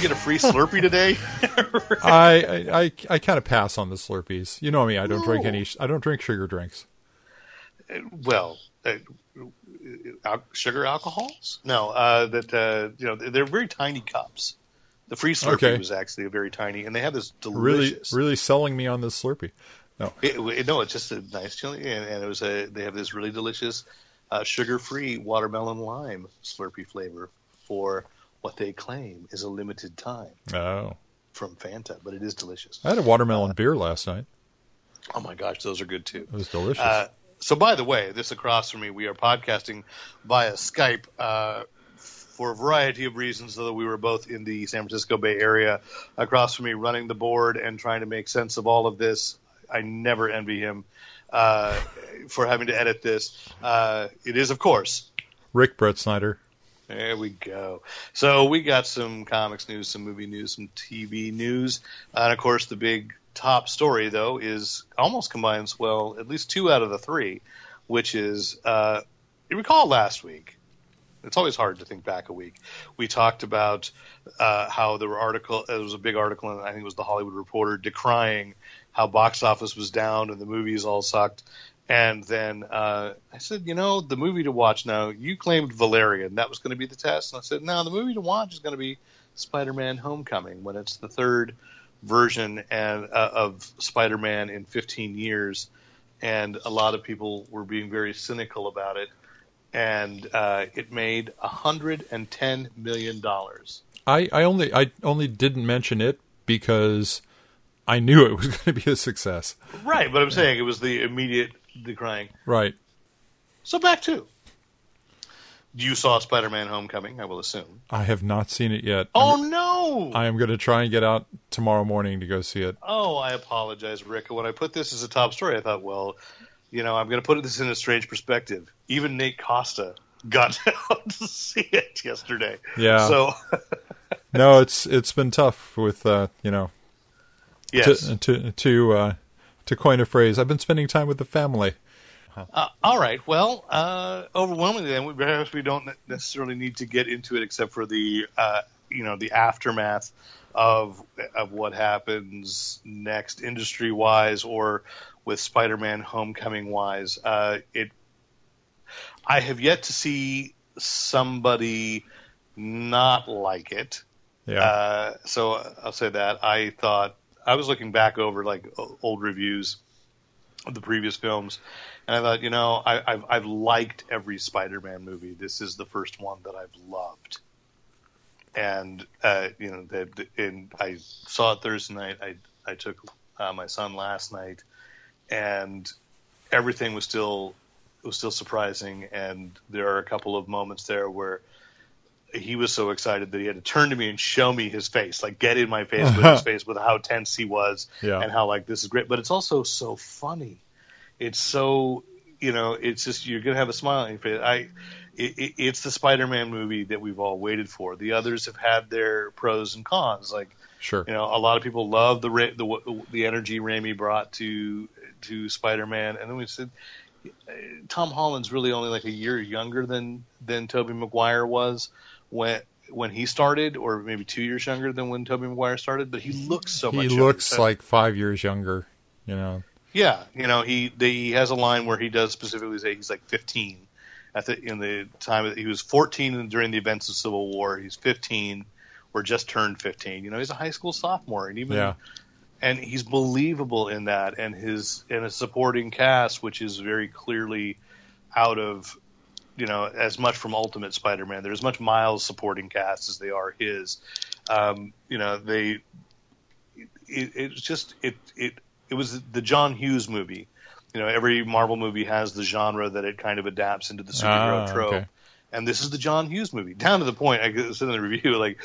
You get a free Slurpee today? I I I, I kind of pass on the Slurpees. You know me. I don't drink any. I don't drink sugar drinks. well, uh, sugar alcohols? No, uh, that uh, you know they're very tiny cups. The free Slurpee Okay. was actually a very tiny, and they have this Really, really selling me on this Slurpee. No, It, it- no, it's just a nice chili, and, and it was a. They have this really delicious uh, sugar-free watermelon lime Slurpee flavor for what they claim is a limited time oh, from Fanta, but it is delicious. I had a watermelon beer last night. Oh my gosh, those are good too. It was delicious. Uh, so, by the way, this across from me, we are podcasting via Skype uh, for a variety of reasons. Though we were both in the San Francisco Bay Area, across from me, running the board and trying to make sense of all of this. I never envy him uh, for having to edit this. Uh, it is, of course, Rick Brett Snyder. There we go. So we got some comics news, some movie news, some TV news, and of course the big top story though is almost combines well at least two out of the three, which is uh, you recall last week. It's always hard to think back a week. We talked about uh, how there were article. It was a big article, and I think it was the Hollywood Reporter decrying how box office was down and the movies all sucked. And then uh, I said, you know, the movie to watch now. You claimed Valerian. That was going to be the test. And I said, no, the movie to watch is going to be Spider-Man: Homecoming when it's the third version and uh, of Spider-Man in 15 years. And a lot of people were being very cynical about it. And uh, it made 110 million dollars. I, I only I only didn't mention it because I knew it was going to be a success. Right, but I'm saying it was the immediate decrying. Right. So back to. You saw Spider-Man: Homecoming, I will assume. I have not seen it yet. Oh no! I am going to try and get out tomorrow morning to go see it. Oh, I apologize, Rick. When I put this as a top story, I thought, well, you know, I'm going to put this in a strange perspective. Even Nate Costa got out to see it yesterday. Yeah. So, No, it's it's been tough with uh, you know yes. to to to uh, to coin a phrase. I've been spending time with the family. Uh, all right. Well, uh, overwhelmingly, then we perhaps we don't necessarily need to get into it, except for the uh, you know the aftermath of of what happens next, industry wise, or with Spider-Man: Homecoming wise. Uh, it. I have yet to see somebody not like it. Yeah. Uh, so I'll say that I thought I was looking back over like old reviews of the previous films, and I thought, you know, I, I've I've liked every Spider-Man movie. This is the first one that I've loved, and uh, you know, that and I saw it Thursday night. I I took uh, my son last night, and everything was still was still surprising, and there are a couple of moments there where he was so excited that he had to turn to me and show me his face, like get in my face with his face with how tense he was Yeah. and how like this is great. But it's also so funny. It's so you know, it's just you're gonna have a smile on your face. I, it, it, it's the Spider-Man movie that we've all waited for. The others have had their pros and cons. Like Sure. you know, a lot of people love the the the energy Raimi brought to to Spider-Man, and then we said Tom Holland's really only like a year younger than than Tobey Maguire was when when he started, or maybe two years younger than when Tobey Maguire started. But he looks so much. he looks So- like five years younger. You know. yeah, you know, he they, he has a line where he does specifically say he's like 15 at the in the time that he was 14 during the events of Civil War. He's 15 or just turned 15. You know, he's a high school sophomore, and even Yeah. and he's believable in that, and his and a supporting cast, which is very clearly out of you know as much from Ultimate Spider-Man. They're as much Miles supporting cast as they are his. Um, you know, they it, it's just it it it was the John Hughes movie. You know, every Marvel movie has the genre that it kind of adapts into the superhero Ah, trope. okay. And this is the John Hughes movie. Down to the point, I said in the review, like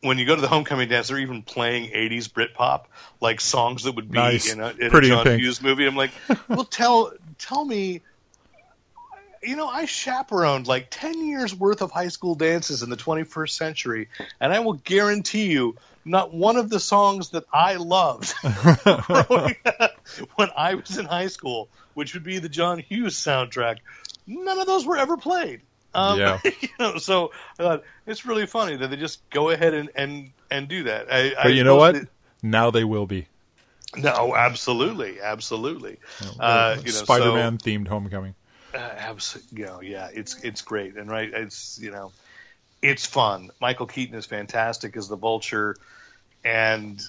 when you go to the homecoming dance, they're even playing '80s Britpop, like songs that would be Nice. in a, in a John. Hughes movie. I'm like, well, tell tell me, you know, I chaperoned like ten years worth of high school dances in the 21st century, and I will guarantee you, not one of the songs that I loved when I was in high school, which would be the John Hughes soundtrack, none of those were ever played. Um, Yeah. you know, so I thought it's really funny that they just go ahead and and, and do that. I, But you know what? that- now they will be. no, absolutely, absolutely. Uh, you know, Spider-Man themed homecoming. Uh, abs- you know, yeah, it's it's great, and right, it's you know, it's fun. Michael Keaton is fantastic as the Vulture, and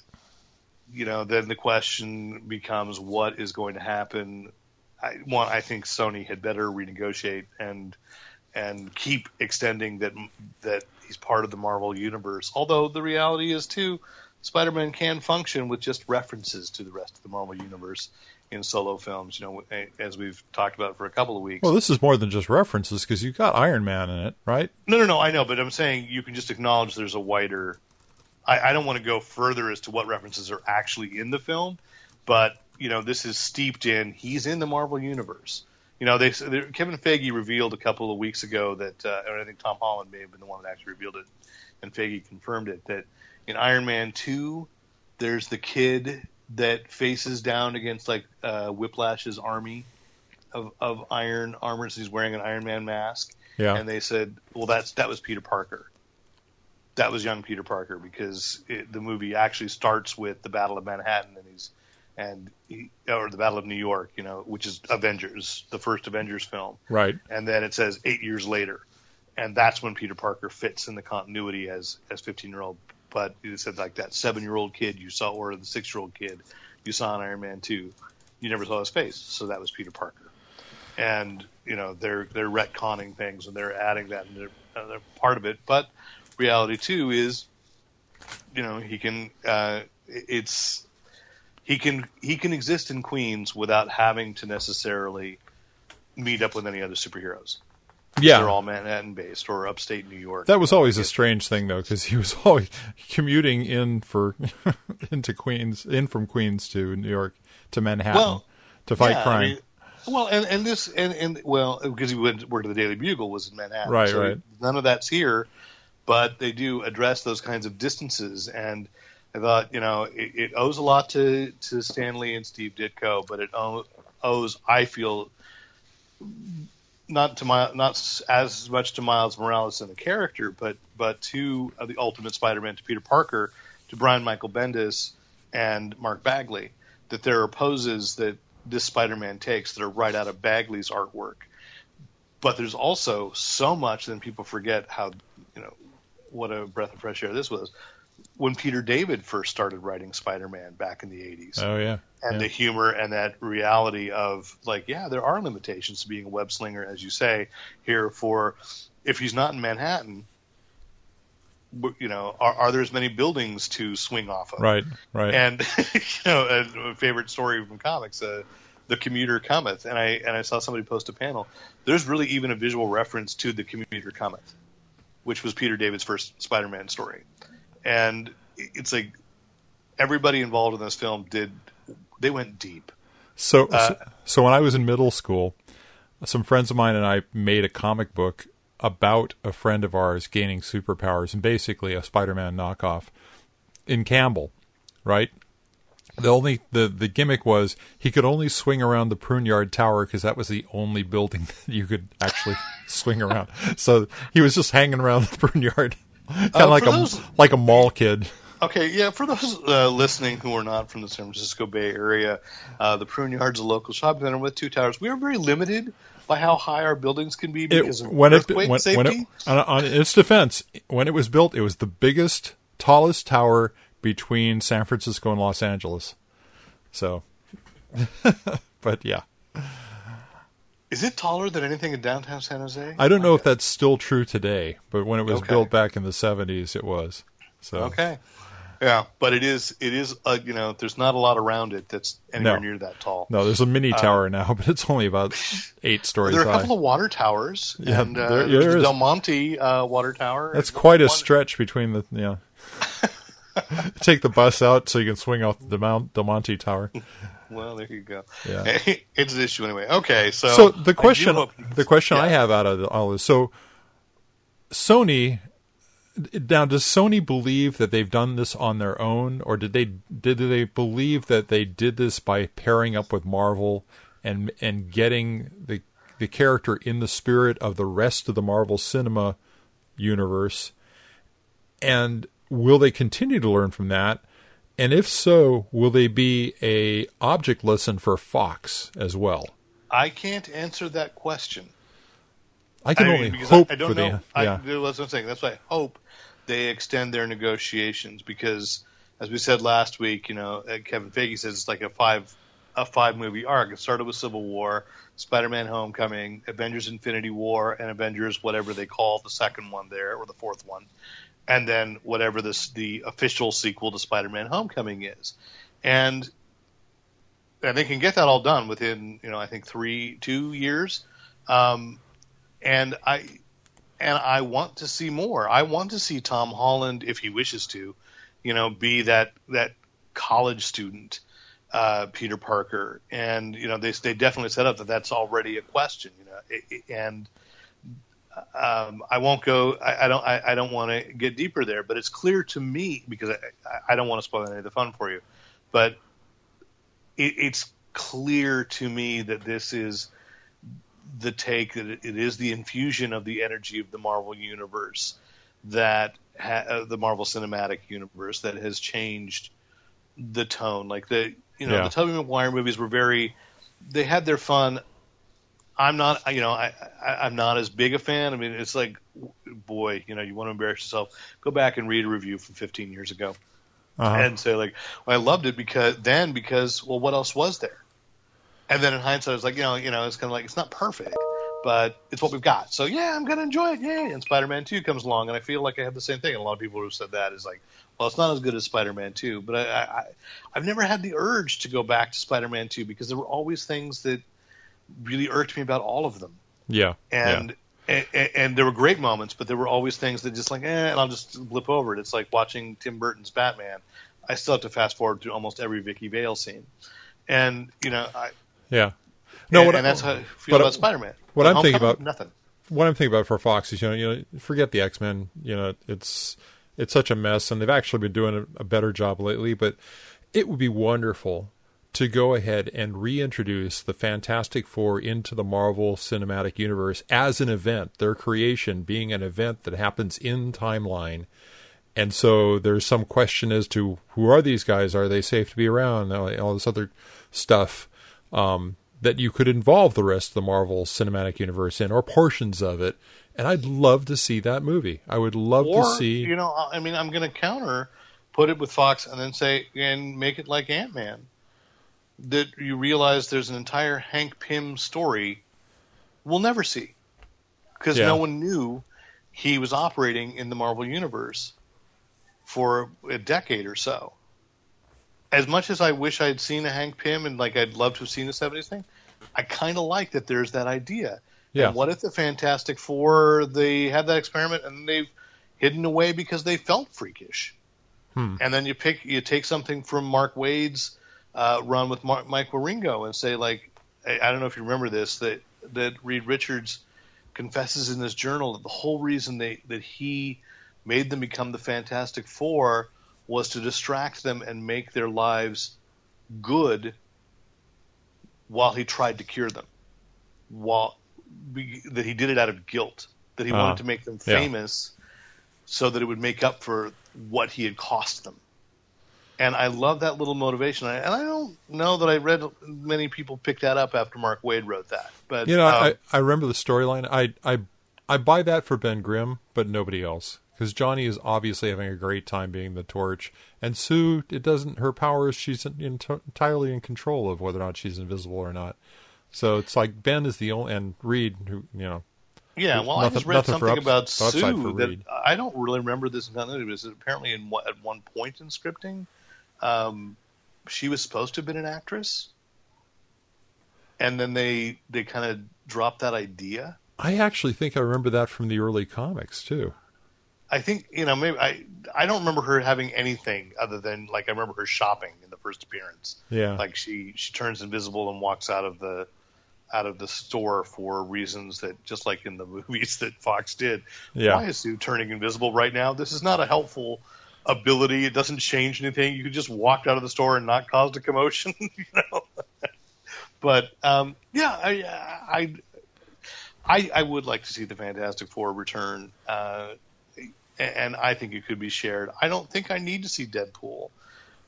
you know, then the question becomes what is going to happen. I, one, I think Sony had better renegotiate and and keep extending that that he's part of the Marvel universe. Although the reality is too, Spider-Man can function with just references to the rest of the Marvel universe in solo films. You know, as we've talked about for a couple of weeks. Well, this is more than just references because you've got Iron Man in it, right? No, no, no. I know, but I'm saying you can just acknowledge there's a wider. I, I don't want to go further as to what references are actually in the film, but you know, this is steeped in. He's in the Marvel universe. You know, they they- Kevin Feige revealed a couple of weeks ago that, uh, or I think Tom Holland may have been the one that actually revealed it, and Feige confirmed it that in Iron Man two, there's the kid that faces down against like uh, Whiplash's army of of iron armor. So he's wearing an Iron Man mask Yeah. and they said, "Well, that's that was Peter Parker. That was young Peter Parker because it, the movie actually starts with the Battle of Manhattan and he's and he, or the Battle of New York, you know, which is Avengers, the first Avengers film, right. and then it says eight years later, and that's when Peter Parker fits in the continuity as as 15 year old. But it said like that seven year old kid you saw, or the six year old kid you saw in Iron Man 2, you never saw his face, so that was Peter Parker and you know they're they're retconning things and they're adding that and they're, uh, they're part of it. But reality too is, you know, he can uh, it's he can he can exist in Queens without having to necessarily meet up with any other superheroes. Yeah. They're all Manhattan based or upstate New York. That was always a strange thing, though, because he was always commuting in for into Queens, in from Queens to New York to Manhattan Well, to fight Yeah, I crime. mean, well, and, and this and, and well, because he went worked at the Daily Bugle was in Manhattan, Right, so right. None of that's here, but they do address those kinds of distances, and I thought you know it, it owes a lot to to Stan Lee and Steve Ditko, but it owes I feel not to my not as much to Miles Morales and the character, but but to uh, the Ultimate Spider-Man, to Peter Parker, to Brian Michael Bendis and Mark Bagley, that there are poses that this Spider-Man takes that are right out of Bagley's artwork. But there's also so much that people forget how you know what a breath of fresh air this was when Peter David first started writing Spider-Man back in the 80s oh yeah, and yeah. the humor and that reality of like, yeah, there are limitations to being a web slinger, as you say here. For if he's not in Manhattan, you know, are, are there as many buildings to swing off of? right, right. And you know, a favorite story from comics, uh, the commuter cometh, and I and I saw somebody post a panel. There's really even a visual reference to the commuter cometh, which was Peter David's first Spider-Man story, and it's like everybody involved in this film did they went deep. So, Uh, so, so when I was in middle school, some friends of mine and I made a comic book about a friend of ours gaining superpowers and basically a Spider-Man knockoff in Campbell, right? The only the the gimmick was he could only swing around the Pruneyard Tower because that was the only building that you could actually swing around. So he was just hanging around the Pruneyard, kind of Uh, like a those- like a mall kid. Okay, yeah. For those uh, listening who are not from the San Francisco Bay Area, uh, the Pruneyard's a local shopping center with two towers. We are very limited by how high our buildings can be because it, of when it earthquake when, safety. when it on, on its defense, when it was built, it was the biggest, tallest tower between San Francisco and Los Angeles. So, but yeah, Is it taller than anything in downtown San Jose? I don't know if that's still true today, but when it was Okay. built back in the 70s, it was. So Okay. Yeah, but it is. It is. Uh, you know, there's not a lot around it that's anywhere No. near that tall. no, there's a mini tower now, but it's only about eight stories Uh, There are a high. couple of water towers, Yeah, and uh, there- there's there the. Del Monte uh, water tower. That's quite a One- stretch between the yeah. Take the bus out so you can swing off the Mount Del Monte Tower. Well, there you go. Yeah. it's an issue anyway. Okay, so So the question, the question I have out of all this, so Sony. Now, does Sony believe that they've done this on their own, or did they did they believe that they did this by pairing up with Marvel and and getting the the character in the spirit of the rest of the Marvel cinema universe? And will they continue to learn from that? And if so, will they be a object lesson for Fox as well? I can't answer that question. I can I mean, only hope I, I don't for know. the I, yeah. That's what I'm saying. That's why I hope they extend their negotiations because, as we said last week, you know, uh, Kevin Feige says it's like a five a five movie arc. It started with Civil War, Spider-Man: Homecoming, Avengers: Infinity War, and Avengers whatever they call the second one there or the fourth one, and then whatever this the official sequel to Spider-Man: Homecoming is, and and they can get that all done within you know I think three two years. Um, and I and I want to see more. I want to see Tom Holland, if he wishes to, you know, be that that college student, uh, Peter Parker, and you know they they definitely set up that that's already a question, you know, and um, I won't go. I, I don't. I, I don't want to get deeper there, but it's clear to me because I, I- don't want to spoil any of the fun for you, but it, it's clear to me that this is the take that it, it is the infusion of the energy of the Marvel universe that ha- uh, the Marvel Cinematic Universe that has changed the tone. Like the you know Yeah. the Tobey Maguire movies were very they had their fun. I'm not you know I, I I'm not as big a fan. I mean it's like boy you know you want to embarrass yourself go back and read a review from 15 years ago Uh-huh. and say like, well, I loved it because then because well, what else was there? And then in hindsight, I was like, you know, you know, it's kind of like it's not perfect, but it's what we've got. So yeah, I'm gonna enjoy it. Yay! And Spider-Man Two comes along, and I feel like I have the same thing. And a lot of people who said that is like, well, it's not as good as Spider-Man Two, but I, I, I I've never had the urge to go back to Spider-Man Two because there were always things that really irked me about all of them yeah, and, and and there were great moments, but there were always things that just like, eh, and I'll just blip over it. It's like watching Tim Burton's Batman. I still have to fast forward through almost every Vicki Vale scene, and you know, I, yeah, yeah. No, and, what and I, that's how I feel about Spider-Man. what But I'm thinking about- nothing. what I'm thinking about for Fox is you know you know forget the X Men. You know it's it's such a mess, and they've actually been doing a, a better job lately. But it would be wonderful to go ahead and reintroduce the Fantastic Four into the Marvel Cinematic Universe as an event. Their creation being an event that happens in timeline. And so there's some question as to who are these guys? Are they safe to be around? All this other stuff um, that you could involve the rest of the Marvel Cinematic Universe in, or portions of it. And I'd love to see that movie. I would love Or to see. you know, I mean, I'm going to counter, put it with Fox, and then say and make it like Ant Man. That you realize there's an entire Hank Pym story we'll never see because Yeah. no one knew he was operating in the Marvel universe for a decade or so. As much as I wish I'd seen a Hank Pym and like I'd love to have seen a '70s thing, I kind of like that there's that idea. Yeah. And what if the Fantastic Four they had that experiment and they've hidden away because they felt freakish? Hmm. And then you pick you take something from Mark Waid's uh, run with Mark, Mike Wieringo and say like I, I don't know if you remember this that that Reed Richards confesses in this journal that the whole reason they that he made them become the Fantastic Four was to distract them and make their lives good while he tried to cure them. While that he did it out of guilt, that he Ah, wanted to make them yeah. famous so that it would make up for what he had cost them. And I love that little motivation. And I don't know that I read many people pick that up after Mark Waid wrote that. But you know, um, I, I remember the storyline. I, I I buy that for Ben Grimm, but nobody else. Because Johnny is obviously having a great time being the torch, and Sue, it doesn't. Her powers, she's in, entirely in control of whether or not she's invisible or not. So it's like Ben is the only and Reed, who you know, Yeah, well, I Nothing- just read something ups- about Sue that I don't really remember this continuity. But it's apparently in at one point in scripting, um, she was supposed to have been an actress, and then they they kind of dropped that idea. I actually think I remember that from the early comics too. I think you know maybe I I don't remember her having anything other than like I remember her shopping in the first appearance. Yeah. Like she she turns invisible and walks out of the out of the store for reasons that just like in the movies that Fox did. Yeah. Why is Sue turning invisible right now? This is not a helpful ability. It doesn't change anything. You could just walk out of the store and not cause a commotion, you know. but um, yeah, I, I I I would like to see the Fantastic Four return. Uh, and I think it could be shared. I don't think I need to see Deadpool,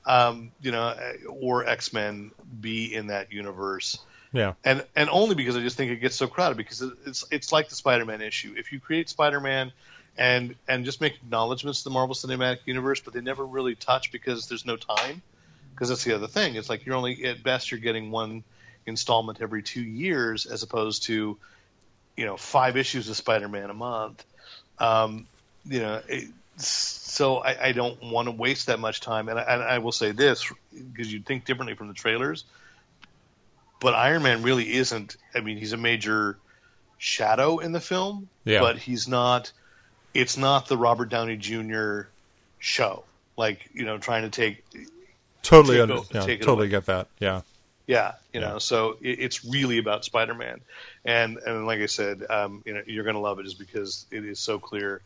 um, you know, or X Men be in that universe, Yeah. and and only because I just think it gets so crowded. Because it's it's like the Spider Man issue. If you create Spider Man and and just make acknowledgments to the Marvel Cinematic Universe, but they never really touch because there's no time. Because that's the other thing. It's like you're only at best you're getting one installment every two years, as opposed to, you know, five issues of Spider Man a month. Um, you know, it, so I, I don't want to waste that much time. And I, and I will say this because you'd think differently from the trailers, but Iron Man really isn't. I mean, he's a major shadow in the film, Yeah. but he's not. It's not the Robert Downey Jr. show. Like you know, trying to take Totally, Take under, yeah, take totally away. get that. Yeah. Yeah, you Yeah. know, so it, it's really about Spider-Man, and and like I said, um, you know, you're gonna love it just because it is so clear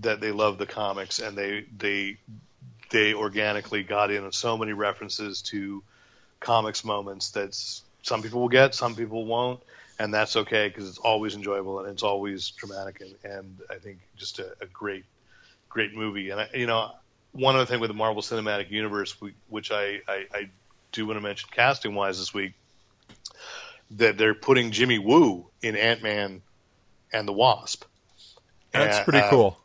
that they love the comics and they they they organically got in so many references to comics moments that some people will get, some people won't, and that's okay because it's always enjoyable and it's always dramatic and, and I think just a, a great great movie. And I, you know, one other thing with the Marvel Cinematic Universe, we, which I, I, I do want to mention casting wise this week, that they're putting Jimmy Woo in Ant Man and the Wasp. That's And, pretty uh, cool.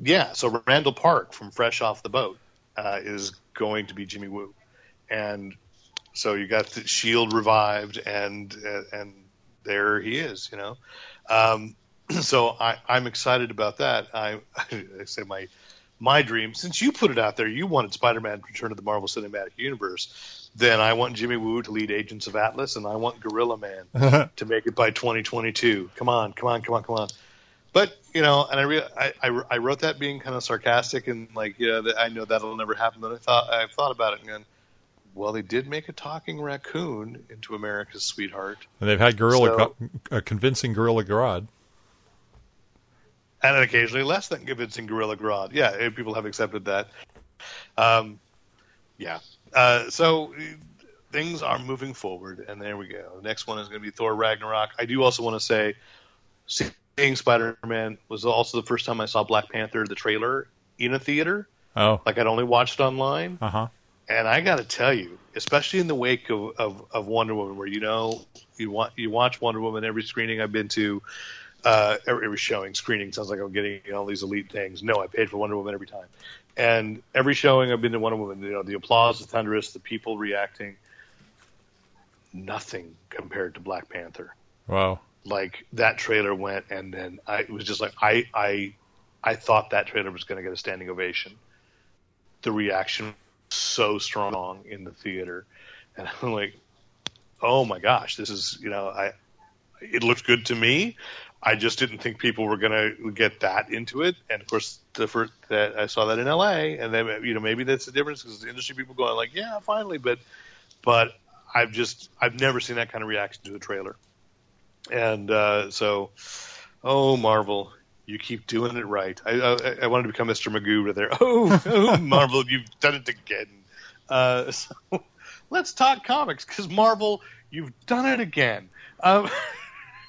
Yeah, so Randall Park from Fresh Off the Boat uh, is going to be Jimmy Woo, and so you got the Shield revived, and uh, and there he is, you know. Um, so I, I'm excited about that. I, I say my my dream, since you put it out there, you wanted Spider-Man to return to the Marvel Cinematic Universe. Then I want Jimmy Woo to lead Agents of Atlas, and I want Gorilla Man to make it by 2022. Come on, come on, come on, come on. But you know, and I, re- I, I I wrote that being kind of sarcastic and like, yeah, that I know that'll never happen. But I thought I've thought about it and gone, well, they did make a talking raccoon into America's sweetheart, And they've had Gorilla, So- convincing Gorilla Grodd. and occasionally less than convincing Gorilla Grodd. Yeah, eh, people have accepted that. Um, yeah. Uh, so things are moving forward, and there we go. The next one is going to be Thor Ragnarok. I do also want to say, seeing Spider-Man was also the first time I saw Black Panther, the trailer, in a theater. Oh, Like I'd only watched online. uh huh. And I got to tell you, especially in the wake of, of, of Wonder Woman, where you know you want you watch Wonder Woman every screening I've been to, uh, every, every showing screening sounds like I'm getting all these elite things. No, I paid for Wonder Woman every time, and every showing I've been to Wonder Woman, you know, the applause, the thunderous, the people reacting, nothing compared to Black Panther. Wow. Like that trailer went, and then I it was just like I I I thought that trailer was going to get a standing ovation. The reaction so strong in the theater, and I'm like, oh my gosh, this is you know I it looked good to me. I just didn't think people were going to get that into it, and of course, the first that I saw that in L.A. and then you know maybe that's the difference because the industry people going like, yeah, finally, but but I've just I've never seen that kind of reaction to a trailer, and uh, so oh Marvel, you keep doing it right. I I, I wanted to become Mr. Magoo right there. Oh, oh Marvel, you've done it again. Uh, so let's talk comics because Marvel, you've done it again. Um,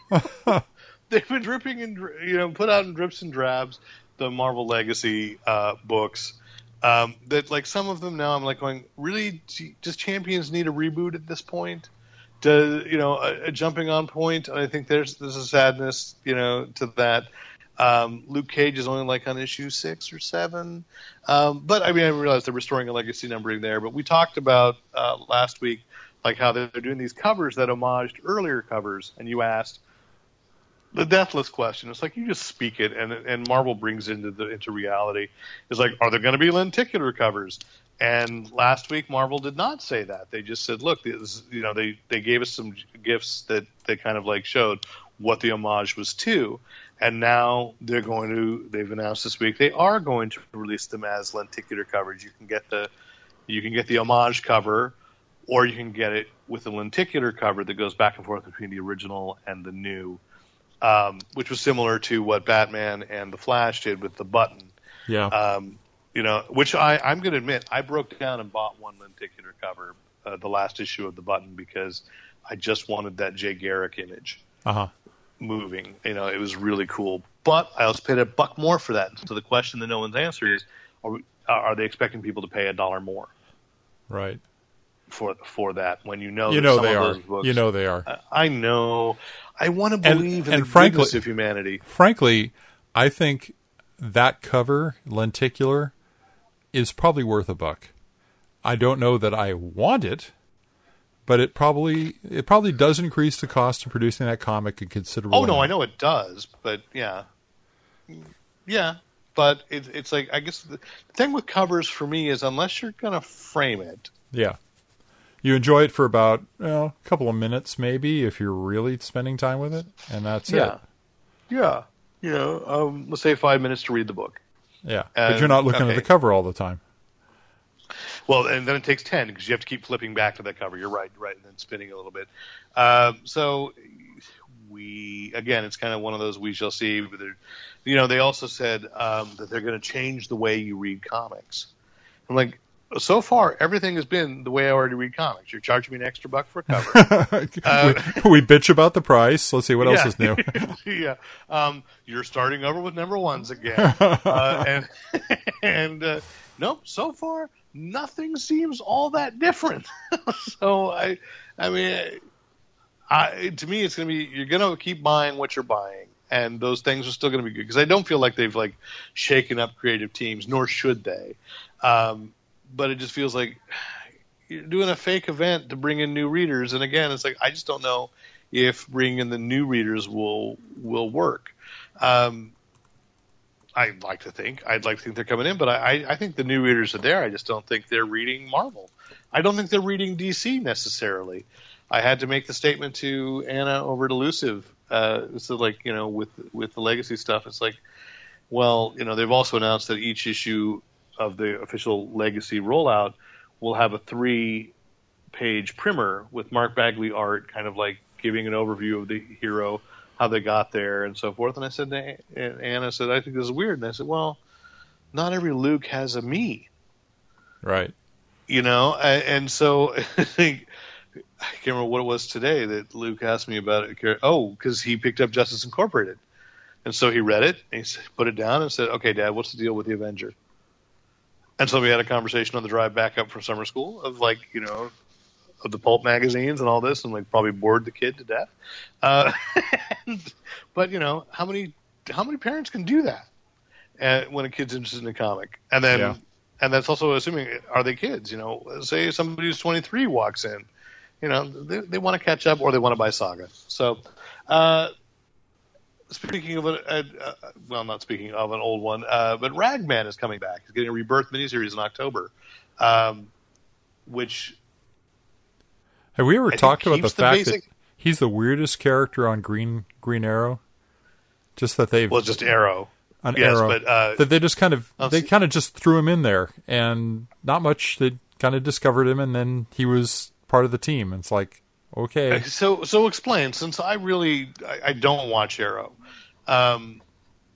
they've been dripping and you know put out in drips and drabs the Marvel Legacy uh, books. Um, that like some of them now I'm like going really does Champions need a reboot at this point? Does you know a, a jumping on point? I think there's there's a sadness you know to that. Um, Luke Cage is only like on issue six or seven, um, but I mean I realize they're restoring a legacy numbering there. But we talked about uh, last week like how they're doing these covers that homaged earlier covers, and you asked the deathless question. It's like you just speak it, and and Marvel brings into the into reality. It's like, are there going to be lenticular covers? And last week, Marvel did not say that. They just said, look, this, you know, they they gave us some gifts that they kind of like showed what the homage was to, and now they're going to. They've announced this week they are going to release them as lenticular coverage. You can get the you can get the homage cover, or you can get it with a lenticular cover that goes back and forth between the original and the new um, which was similar to what Batman and the Flash did with the button. Yeah. Um, you know, which I, I'm going to admit, I broke down and bought one lenticular cover, uh, the last issue of the button, because I just wanted that Jay Garrick image Uh huh. Moving. You know, it was really cool. But I also paid a buck more for that. So the question that no one's answered is, are, we, uh, are they expecting people to pay a dollar more Right. for for that when you know You know they are. books, You know they are. I- I know. I want to And- believe in and the frankly- goodness of humanity. Frankly, I think that cover lenticular is probably worth a buck. I don't know that I want it, but it probably it probably does increase the cost of producing that comic a considerable. Oh no, I know it does, but yeah, yeah. But it's it's like I guess the, thing with covers for me is unless you're gonna frame it, Yeah. You enjoy it for about a couple of minutes, maybe, if you're really spending time with it, and that's yeah, it. yeah, you know, um, let's say five minutes to read the book. Yeah, Uh, but you're not looking okay. at the cover all the time. Well, and then it takes ten because you have to keep flipping back to that cover. You're right, right, and then spinning a little bit. Um, so we again, it's kind of one of those we shall see. But you know, they also said um, that they're going to change the way you read comics. I'm like, so far everything has been the way I already read comics. You're charging me an extra buck for a cover. we, we bitch about the price. Let's see what else Uh, is new. yeah. Um, you're starting over with number ones again. uh, and and uh, nope, so far nothing seems all that different. so I, I mean, I, to me, it's to be you're to keep buying what you're buying, and those things are still to be good because I don't feel like they've like shaken up creative teams, nor should they. Um, but it just feels like you're doing a fake event to bring in new readers, and again, it's like I just don't know if bringing in the new readers will will work. Um, I'd like to think I'd like to think they're coming in, but I, I, I think the new readers are there. I just don't think they're reading Marvel. I don't think they're reading DC necessarily. I had to make the statement to Anna over at Elusive. Uh, so like you know with with the legacy stuff, it's like, well, you know they've also announced that each issue of the official legacy rollout will have a three page primer with Mark Bagley art, kind of like giving an overview of the hero, how they got there, and so forth. And I said, to Anna said, I think this is weird. And I said, well, not every Luke has a me, Right. you know. And so I think I can't remember what it was today that Luke asked me about it. Oh, because he picked up Justice Incorporated, and so he read it and he put it down and said, "Okay, Dad, what's the deal with the Avenger?" And so we had a conversation on the drive back up from summer school of like, you know, of the pulp magazines and all this, and like probably bored the kid to death. Uh, and, but you know, how many how many parents can do that uh, when a kid's interested in a comic? And then, Yeah. and that's also assuming are they kids? You know, say somebody who's 23 walks in, you know, they, they want to catch up or they want to buy Saga. So. Uh, Speaking of a, a, a, well, not speaking of an old one, uh, but Ragman is coming back. He's getting a rebirth miniseries in October, um, which Have we ever think talked about the the fact basic- that he's the weirdest character on Green Green Arrow? Just that they've was just Arrow. an yes, arrow but, uh, that they just kind of I'll they see- kind of just threw him in there and not much. They kind of discovered him and then he was part of the team. It's like okay, So, so explain. Since I really, I, I don't watch Arrow. Um,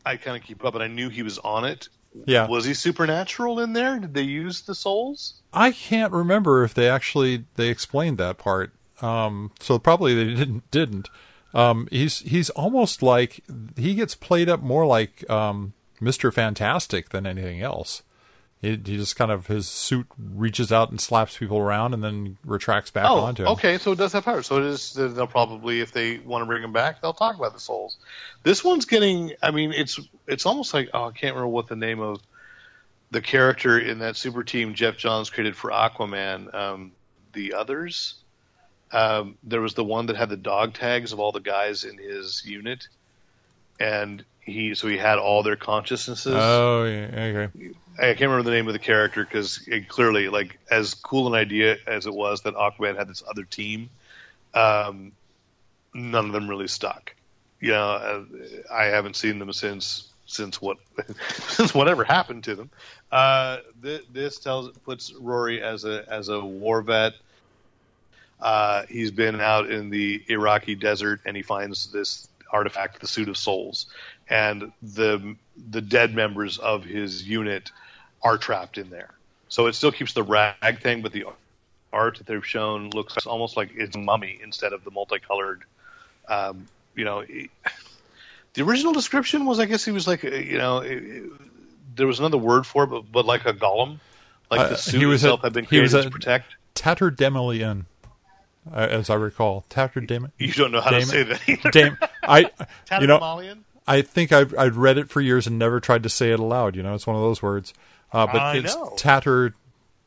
I kind of keep up, and I knew he was on it. Yeah. Was he supernatural in there? Did they use the souls? I can't remember if they actually they explained that part. Um, so probably they didn't didn't. Um, he's he's almost like he gets played up more like um, Mister Fantastic than anything else. He, he just kind of his suit reaches out and slaps people around and then retracts back oh, onto him. okay. So it does have power. So it is. They'll probably, if they want to bring him back, they'll talk about the souls. This one's getting. I mean, it's it's almost like oh, I can't remember what the name of the character in that super team Geoff Johns created for Aquaman. Um, the others. Um, there was the one that had the dog tags of all the guys in his unit, and he so he had all their consciousnesses. Oh, yeah, okay. I can't remember the name of the character because it clearly, like, as cool an idea as it was that Aquaman had this other team, um, none of them really stuck. You know, uh, I haven't seen them since since what since whatever happened to them. Uh, th- this tells puts Rory as a as a war vet. Uh, he's been out in the Iraqi desert and he finds this artifact, the Suit of Souls, and the the dead members of his unit are trapped in there. So it still keeps the rag thing, but the art that they've shown looks almost like it's a mummy instead of the multicolored. Um, you know, the original description was, I guess he was like, you know, it, there was another word for it, but, but like a golem, like Uh, the suit was itself a- had been he was created to protect. Tatterdemalion, uh, as I recall. Tatterdemalion. You don't know how to say that either. Dam- I, you know, Tatterdemalion? I think I've I'd read it for years and never tried to say it aloud. You know, it's one of those words. Uh, but I it's know. Tatter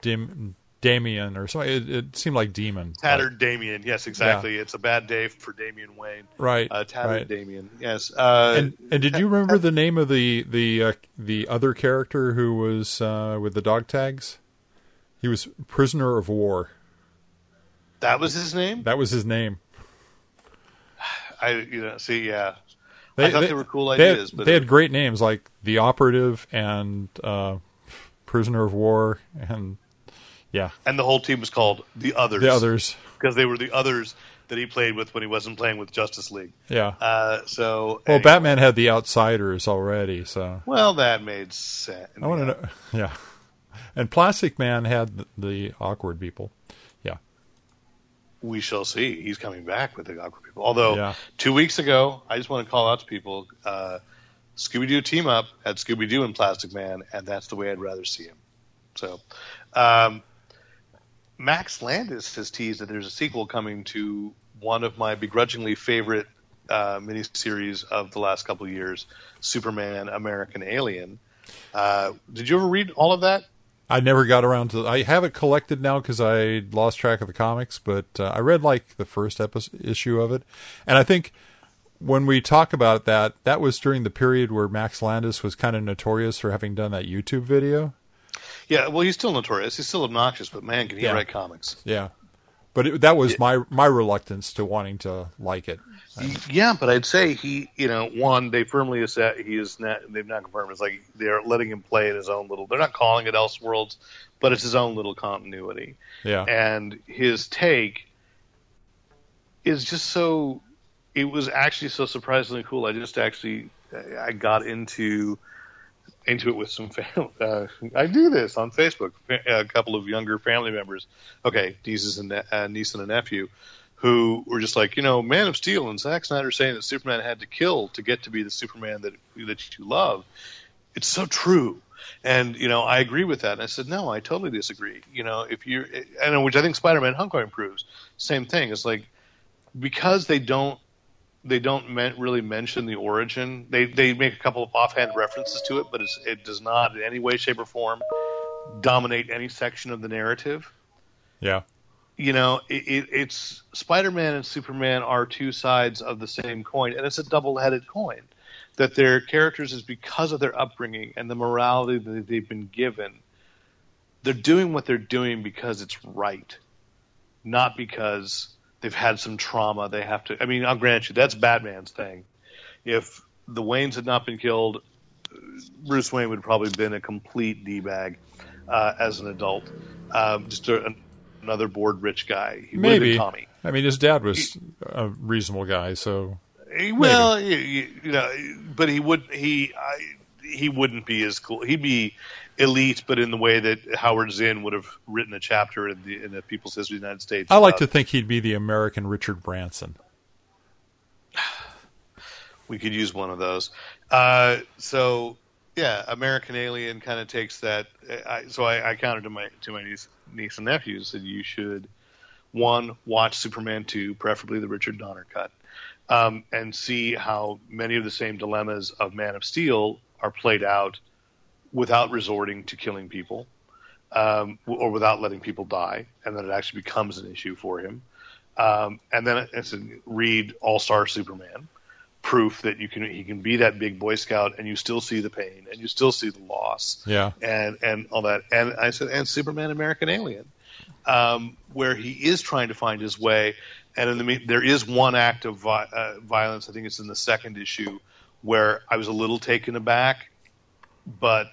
Dim, Damien or something. It, it seemed like demon. Tattered Damien, yes, exactly. It's a bad day for Damian Wayne. Right, Uh, tattered right. Damien, yes. Uh, and and did you remember the name of the the uh, the other character who was uh, with the dog tags? He was prisoner of war. that was his name. That was his name. I, you know, see, yeah. I thought they were cool they ideas, had, but they had great names like the operative and uh, prisoner of war and yeah And the whole team was called the Others. the others because they were the others that he played with when he wasn't playing with Justice League. yeah. Uh, so, well, anyway. Batman had the outsiders already, so Well, that made sense. I want to know. Yeah, and Plastic Man had the, the awkward people. We shall see. He's coming back with the Aqua people. Although Yeah. two weeks ago, I just want to call out to people: uh, Scooby Doo team up had Scooby Doo and Plastic Man, and that's the way I'd rather see him. So, um, Max Landis has teased that there's a sequel coming to one of my begrudgingly favorite uh, miniseries of the last couple of years, Superman American Alien. Uh, did you ever read all of that? I never got around to. I have it collected now because I lost track of the comics, but uh, I read like the first episode, issue of it, and I think when we talk about that, that was during the period where Max Landis was kind of notorious for having done that YouTube video. Yeah, well, he's still notorious. He's still obnoxious, but man, can he Yeah. write comics? Yeah, but it, that was my my reluctance to wanting to like it. Yeah, but I'd say he, you know, one they firmly that he is not. They've not confirmed. It's like they're letting him play in his own little. They're not calling it Elseworlds, but it's his own little continuity. Yeah, And his take is just so. It was actually so surprisingly cool. I just actually I got into into it with some family. Uh, I do this on Facebook. A couple of younger family members. Okay, nieces and uh, niece and a nephew, who were just like, you know, Man of Steel and Zack Snyder saying that Superman had to kill to get to be the Superman that that you love. It's so true. And you know, I agree with that. And I said, no, I totally disagree. You know, if you're, and which I think Spider-Man: Homecoming proves, same thing. It's like because they don't they don't men- really mention the origin. They they make a couple of offhand references to it, but it's, it does not in any way, shape, or form dominate any section of the narrative. yeah, You know, it, it, it's Spider-Man and Superman are two sides of the same coin, and it's a double-headed coin. That their characters is because of their upbringing and the morality that they've been given. They're doing what they're doing because it's right, not because they've had some trauma. They have to. I mean, I'll grant you that's Batman's thing. If the Waynes had not been killed, Bruce Wayne would have probably been a complete d bag uh, as an adult, um, just a, another bored rich guy. He maybe. been Tommy. I mean, his dad was a reasonable guy, so He- Well, you, you, you know, but he would he I, he wouldn't be as cool. He'd be elite, but in the way that Howard Zinn would have written a chapter in the in the People's History of the United States. I like uh, to think he'd be the American Richard Branson. we could use one of those. Uh, so yeah, American Alien kind of takes that. I, so I, I counted to my to my niece, niece and nephews that you should one watch Superman two, preferably the Richard Donner cut, um, and see how many of the same dilemmas of Man of Steel are played out without resorting to killing people. Um, or without letting people die, and then it actually becomes an issue for him. Um, and then it's a read All Star Superman, proof that you can he can be that big Boy Scout and you still see the pain and you still see the loss. Yeah. And and all that. And I said and Superman American Alien, um, where he is trying to find his way. And in the there is one act of vi- uh, violence. I think it's in the second issue where I was a little taken aback, but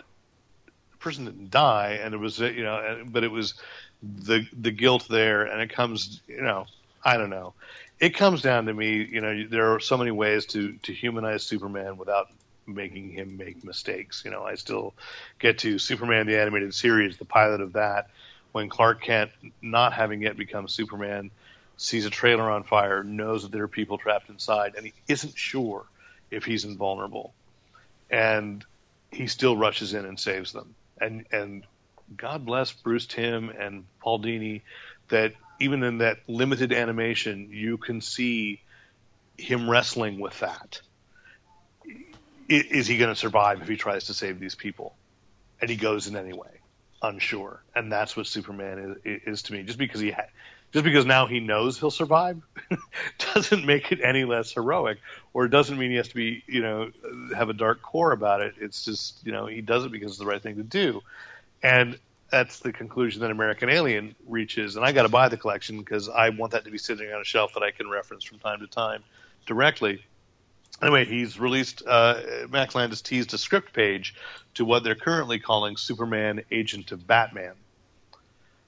the person didn't die, and it was you know, but it was the the guilt there, and it comes you know, I don't know. It comes down to me, you know, there are so many ways to to humanize Superman without making him make mistakes. You know, I still get to Superman the animated series, the pilot of that, when Clark Kent, not having yet become Superman, sees a trailer on fire, knows that there are people trapped inside, and he isn't sure if he's invulnerable, and he still rushes in and saves them. And and God bless Bruce Timm and Paul Dini, that even in that limited animation, you can see him wrestling with that. Is he going to survive if he tries to save these people? And he goes in anyway, unsure. And that's what Superman is, is to me. Just because he ha- just because now he knows he'll survive doesn't make it any less heroic, or it doesn't mean he has to be, you know, have a dark core about it. It's just, you know, he does it because it's the right thing to do. And that's the conclusion that American Alien reaches. And I got to buy the collection because I want that to be sitting on a shelf that I can reference from time to time directly. Anyway, he's released, uh, Max Landis teased a script page to what they're currently calling Superman Agent of Batman.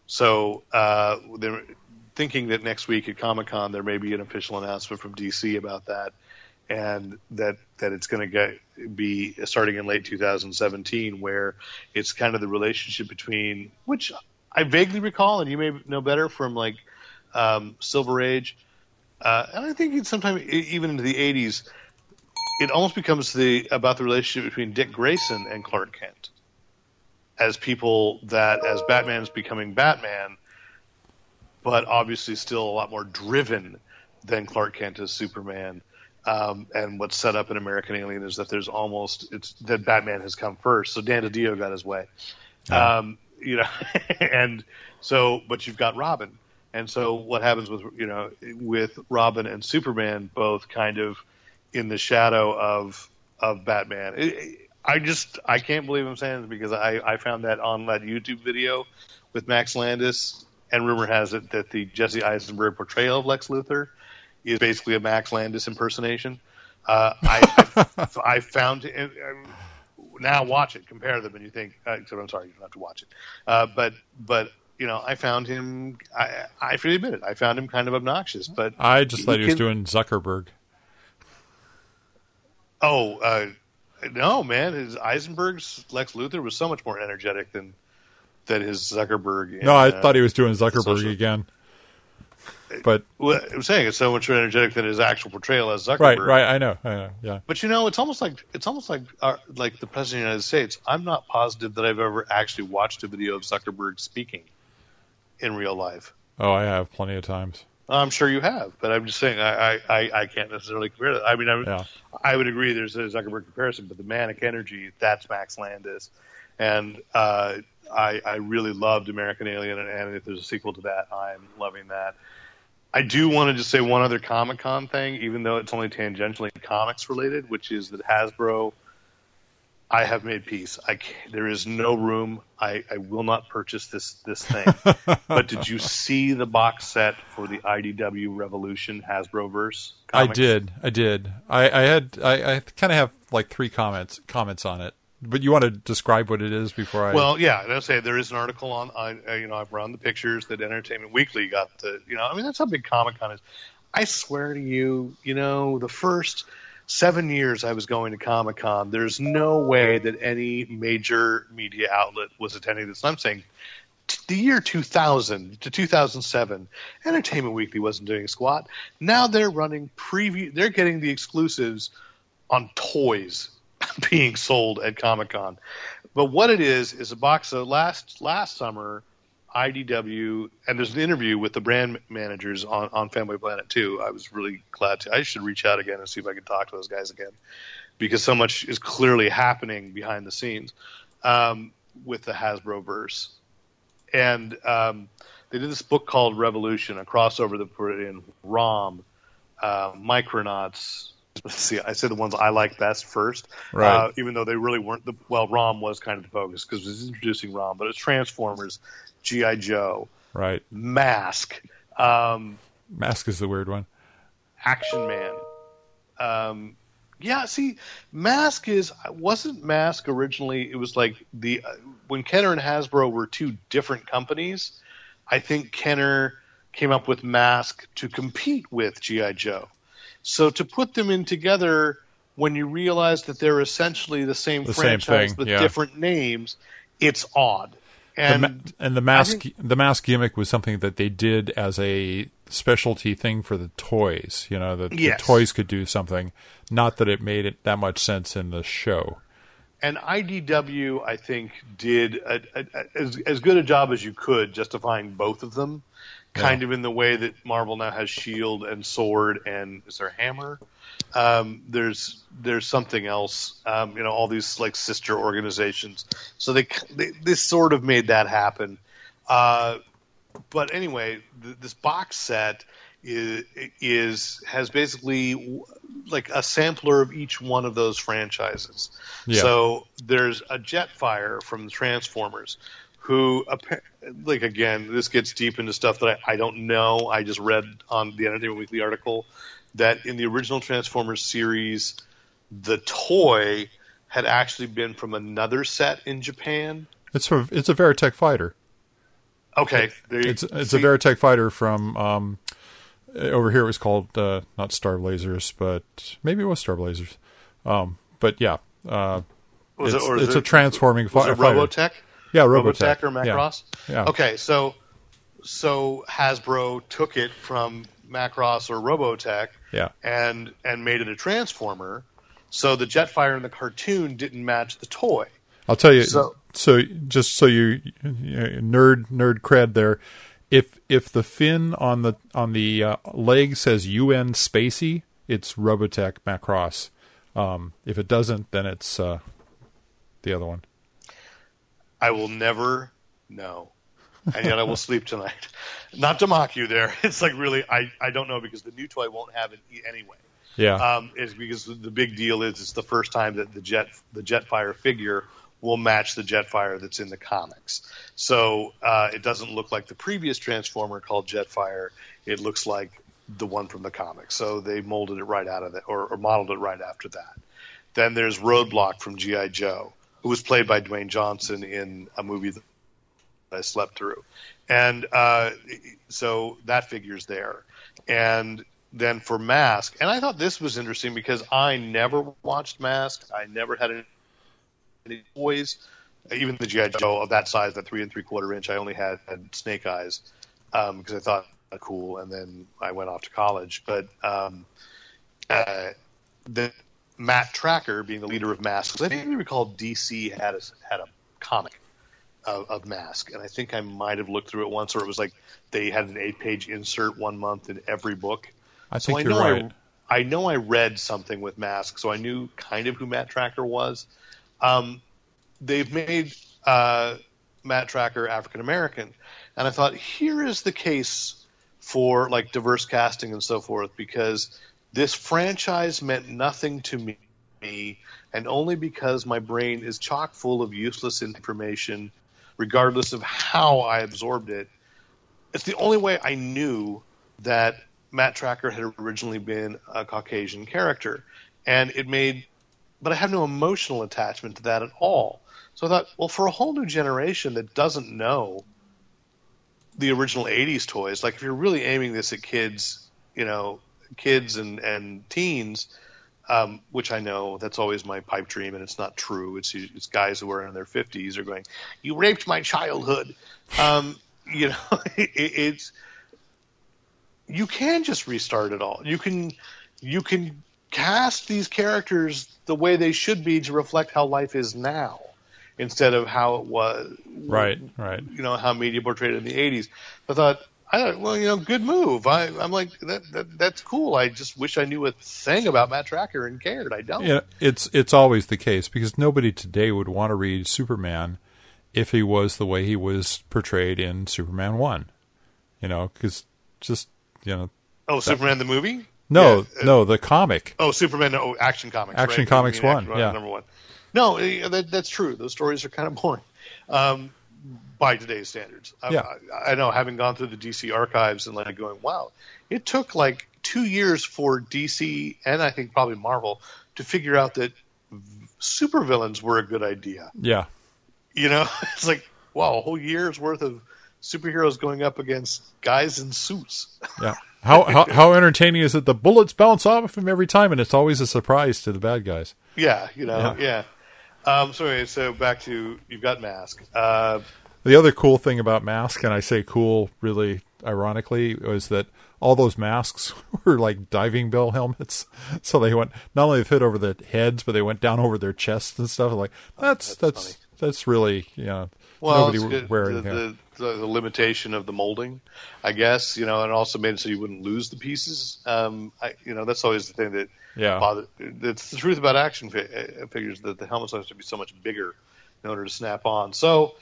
So uh, thinking that next week at Comic Con there may be an official announcement from DC about that, and that that it's going to be starting in late 2017, where it's kind of the relationship between which I vaguely recall, and you may know better from like um, Silver Age, uh, and I think it's sometime e- even into the 80s. It almost becomes the about the relationship between Dick Grayson and Clark Kent as people that as Batman's becoming Batman, but obviously still a lot more driven than Clark Kent as Superman. Um, and what's set up in American Alien is that there's almost it's that Batman has come first, so Dan DiDio got his way. Um, you know, and so but you've got Robin, and so what happens with you know with Robin and Superman both kind of in the shadow of of Batman. It, I just I can't believe I'm saying this because I I found that on that YouTube video with Max Landis, and rumor has it that the Jesse Eisenberg portrayal of Lex Luthor is basically a Max Landis impersonation. Uh, I, I I found it, now watch it, compare them, and you think. Uh, I'm sorry, you don't have to watch it, uh, but but you know I found him. I I freely admit it. I found him kind of obnoxious, but I just thought he was can- doing Zuckerberg. Oh, uh, no, man! His Eisenberg's Lex Luthor was so much more energetic than than his Zuckerberg. in, No, I uh, thought he was doing Zuckerberg social- again. But Well, I'm saying it's so much more energetic than his actual portrayal as Zuckerberg. right, right, I know, I know, yeah. But you know, it's almost like it's almost like our, like the president of the United States. I'm not positive that I've ever actually watched a video of Zuckerberg speaking in real life. Oh, I have plenty of times. I'm sure you have, but I'm just saying I, I, I, I can't necessarily compare that. I mean, I, Yeah. I would agree there's a Zuckerberg comparison, but the manic energy, that's Max Landis. And uh, I, I really loved American Alien, and, if there's a sequel to that, I'm loving that. I do want to just say one other Comic Con thing, even though it's only tangentially comics related, which is that Hasbro. I have made peace. I there is no room. I, I will not purchase this this thing. but did you see the box set for the IDW Revolution Hasbro verse? I did, I did. I, I had, I, I kind of have like three comments comments on it. But you want to describe what it is before I? Well, yeah, and I say there is an article on. I, you know, I've run the pictures that Entertainment Weekly got. The, you know, I mean, that's how big Comic Con is. I swear to you, you know, the first seven years I was going to Comic Con, there's no way that any major media outlet was attending this. I'm saying the year 2000 to 2007, Entertainment Weekly wasn't doing a squat. Now they're running preview. They're getting the exclusives on toys being sold at Comic Con. But what it is is a box of last last summer. IDW and there's an interview with the brand managers on, on Fanboy Planet too. I was really glad to. I should reach out again and see if I can talk to those guys again because so much is clearly happening behind the scenes um, with the Hasbro verse. And um, they did this book called Revolution, a crossover that put in Rom, uh, Micronauts. See, I said the ones I like best first, Right. uh, even though they really weren't. The, well, Rom was kind of the focus because it was introducing Rom, but it's Transformers, GI Joe, Right. Mask, um, Mask is the weird one. Action Man. Um, yeah, see, Mask is wasn't Mask originally. It was like the uh, when Kenner and Hasbro were two different companies. I think Kenner came up with Mask to compete with GI Joe. So to put them in together, when you realize that they're essentially the same The same franchise thing, with yeah. different names, it's odd. The And ma- and the mask think- the mask gimmick was something that they did as a specialty thing for the toys. You know, that Yes. the toys could do something. Not that it made it that much sense in the show. and IDW, I think, did a, a, a, as, as good a job as you could justifying both of them, kind of in the way that Marvel now has Shield and Sword and is there Hammer? Um, there's there's something else, um, you know, all these like sister organizations. So they, they this sort of made that happen. Uh, but anyway, th- this box set is, is has basically like a sampler of each one of those franchises. Yeah. So there's a Jetfire from the Transformers, who like again, this gets deep into stuff that I, I don't know. I just read on the Entertainment Weekly article that in the original Transformers series, the toy had actually been from another set in Japan. It's a it's a Veritech fighter. Okay, It's it's see- a Veritech fighter from um, over here. It was called uh, not Star Blazers, but maybe it was Star Blazers. Um, but yeah, uh, Was it's, it, it's it- a transforming was fi- it fighter. Yeah, Robotech, Robotech or Macross? Yeah. Yeah. Okay, so so Hasbro took it from Macross or Robotech Yeah. and and made it a transformer. So the Jetfire in the cartoon didn't match the toy. I'll tell you. So- So, just so you, you nerd nerd cred there, if if the fin on the on the uh, leg says UN Spacey, it's Robotech Macross. Um, if it doesn't, then it's uh, the other one. I will never know. And yet I will sleep tonight. Not to mock you there. It's like really I, I don't know because the new toy won't have it anyway. Yeah. um, is because the big deal is it's the first time that the jet the Jetfire figure will match the Jetfire that's in the comics. So uh, it doesn't look like the previous Transformer called Jetfire. It looks like the one from the comics. So they molded it right out of it or, or modeled it right after that. Then there's Roadblock from GI Joe, who was played by Dwayne Johnson in a movie that I slept through, and uh, so that figure's there. And then for Mask, and I thought this was interesting because I never watched Mask. I never had any, toys, even the GI Joe of that size, that three and three quarter inch. I only had, had Snake Eyes um, because I thought cool, and then I went off to college. But um, uh, the Matt Trakker being the leader of Mask, because I think I recall DC had a had a comic of, of Mask, and I think I might have looked through it once, or it was like they had an eight page insert one month in every book. I So think I you're know right. I, I know I read something with Mask, so I knew kind of who Matt Trakker was. Um, they've made uh, Matt Trakker African American, and I thought here is the case for like diverse casting and so forth because this franchise meant nothing to me, and only because my brain is chock full of useless information, regardless of how I absorbed it. It's the only way I knew that Matt Trakker had originally been a Caucasian character, and it made, but I have no emotional attachment to that at all. So I thought, well, for a whole new generation that doesn't know the original '80s toys, like if you're really aiming this at kids, you know, kids and and teens, um, which I know that's always my pipe dream, and it's not true. It's it's guys who are in their 50s are going, "You raped my childhood." Um, you know, it, it's you can just restart it all. You can you can cast these characters the way they should be to reflect how life is now, instead of how it was. Right, right. You know how media portrayed it in the '80s. I thought, I thought, well, you know, good move. I, I'm like that, that. That's cool. I just wish I knew a thing about Matt Trakker and cared. I don't. Yeah, it's it's always the case because nobody today would want to read Superman if he was the way he was portrayed in Superman One. You know, because just you know, Oh, Superman the movie? no, Yeah, uh, no, the comic. Oh, Superman! Oh, Action Comics. Action right? Comics You mean one, Action yeah. number one. No, eh, that, that's true. Those stories are kind of boring um, by today's standards. I, Yeah. I, I know, having gone through the DC archives and like going, wow, it took like two years for DC and I think probably Marvel to figure out that supervillains were a good idea. Yeah, You know, it's like wow, a whole year's worth of superheroes going up against guys in suits. yeah. How, how how entertaining is it? The bullets bounce off of him every time, and it's always a surprise to the bad guys. Yeah, you know, yeah. Um, so so back to you've got Mask. Uh, The other cool thing about Mask, and I say cool really ironically, was that all those masks were like diving bell helmets. So they went not only fit over the heads, but they went down over their chests and stuff. Like that's that's that's, really you know well, nobody the, the, the, the limitation of the molding, I guess, you know, and also made it so you wouldn't lose the pieces. Um, I, you know, that's always the thing that Yeah. bother. It's the truth about action fi- uh, figures that the helmets have to be so much bigger in order to snap on. So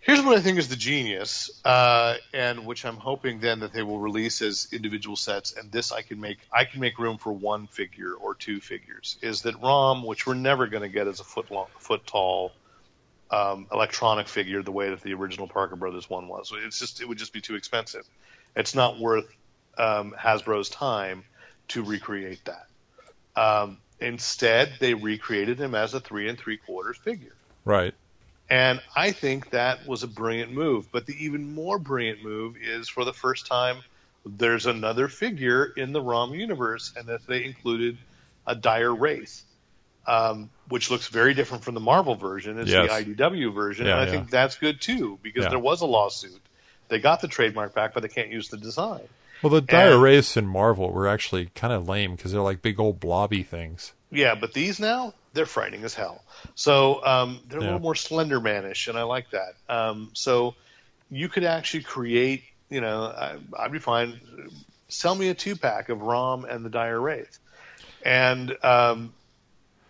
here's what I think is the genius, uh, and which I'm hoping then that they will release as individual sets. And this I can make I can make room for one figure or two figures. Is that Rom, which we're never going to get as a foot long, foot tall um, electronic figure the way that the original Parker Brothers one was. It's just it would just be too expensive. It's not worth um, Hasbro's time to recreate that. Um, instead, they recreated him as a three and three quarters figure. right. And I think that was a brilliant move. But the even more brilliant move is for the first time, there's another figure in the ROM universe, and that they included a dire wraith, um, which looks very different from the Marvel version. It's Yes. the IDW version, Yeah, and I yeah. think that's good too because Yeah. there was a lawsuit. They got the trademark back, but they can't use the design. Well, the wraiths in Marvel were actually kind of lame because they're like big old blobby things. Yeah, but these now they're frightening as hell. So um, they're a little more Slender Manish, and I like that. Um, so you could actually create, you know, I, I'd be fine. Sell me a two pack of Rom and the Dire Wraith, and um,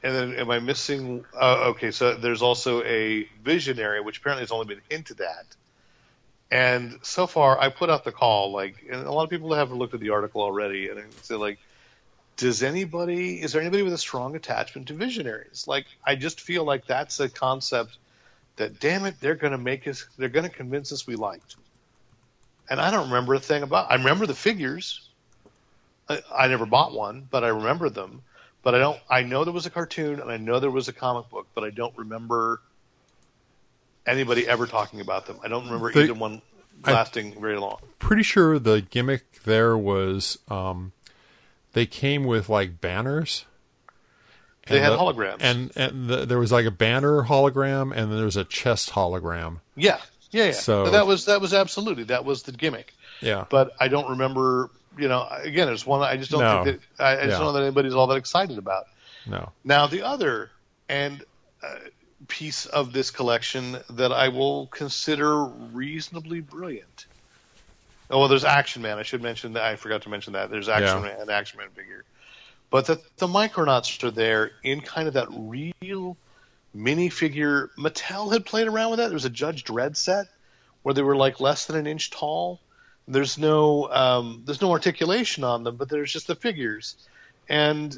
and then am I missing? Uh, okay, so there's also a Visionary, which apparently has only been hinted at. And so far, I put out the call, like, and a lot of people have looked at the article already, and say, like, does anybody is there anybody with a strong attachment to visionaries? Like i just feel like that's a concept that damn it they're going to make us they're going to convince us we liked. And i don't remember a thing about i remember the figures. I, I never bought one but i remember them. But i don't i know there was a cartoon and i know there was a comic book but i don't remember anybody ever talking about them i don't remember The- either one I- lasting very long Pretty sure the gimmick there was um, they came with like banners. They had the- holograms. and and the, there was like a banner hologram, and then there was a chest hologram. yeah yeah yeah So- that was that was absolutely that was the gimmick Yeah, but I don't remember. You know, again, it's one I just don't No. think that I, I just Yeah. don't know that anybody's all that excited about. no, Now, the other and uh, piece of this collection that I will consider reasonably brilliant. Oh, well, there's Action Man. I should mention that. I forgot to mention that. There's Action Yeah. Man, an Action Man figure. But the, the Micronauts are there in kind of that real minifigure. Mattel had played around with that. There was a Judge Dredd set where they were like less than an inch tall. There's no um, there's no articulation on them, but there's just the figures. And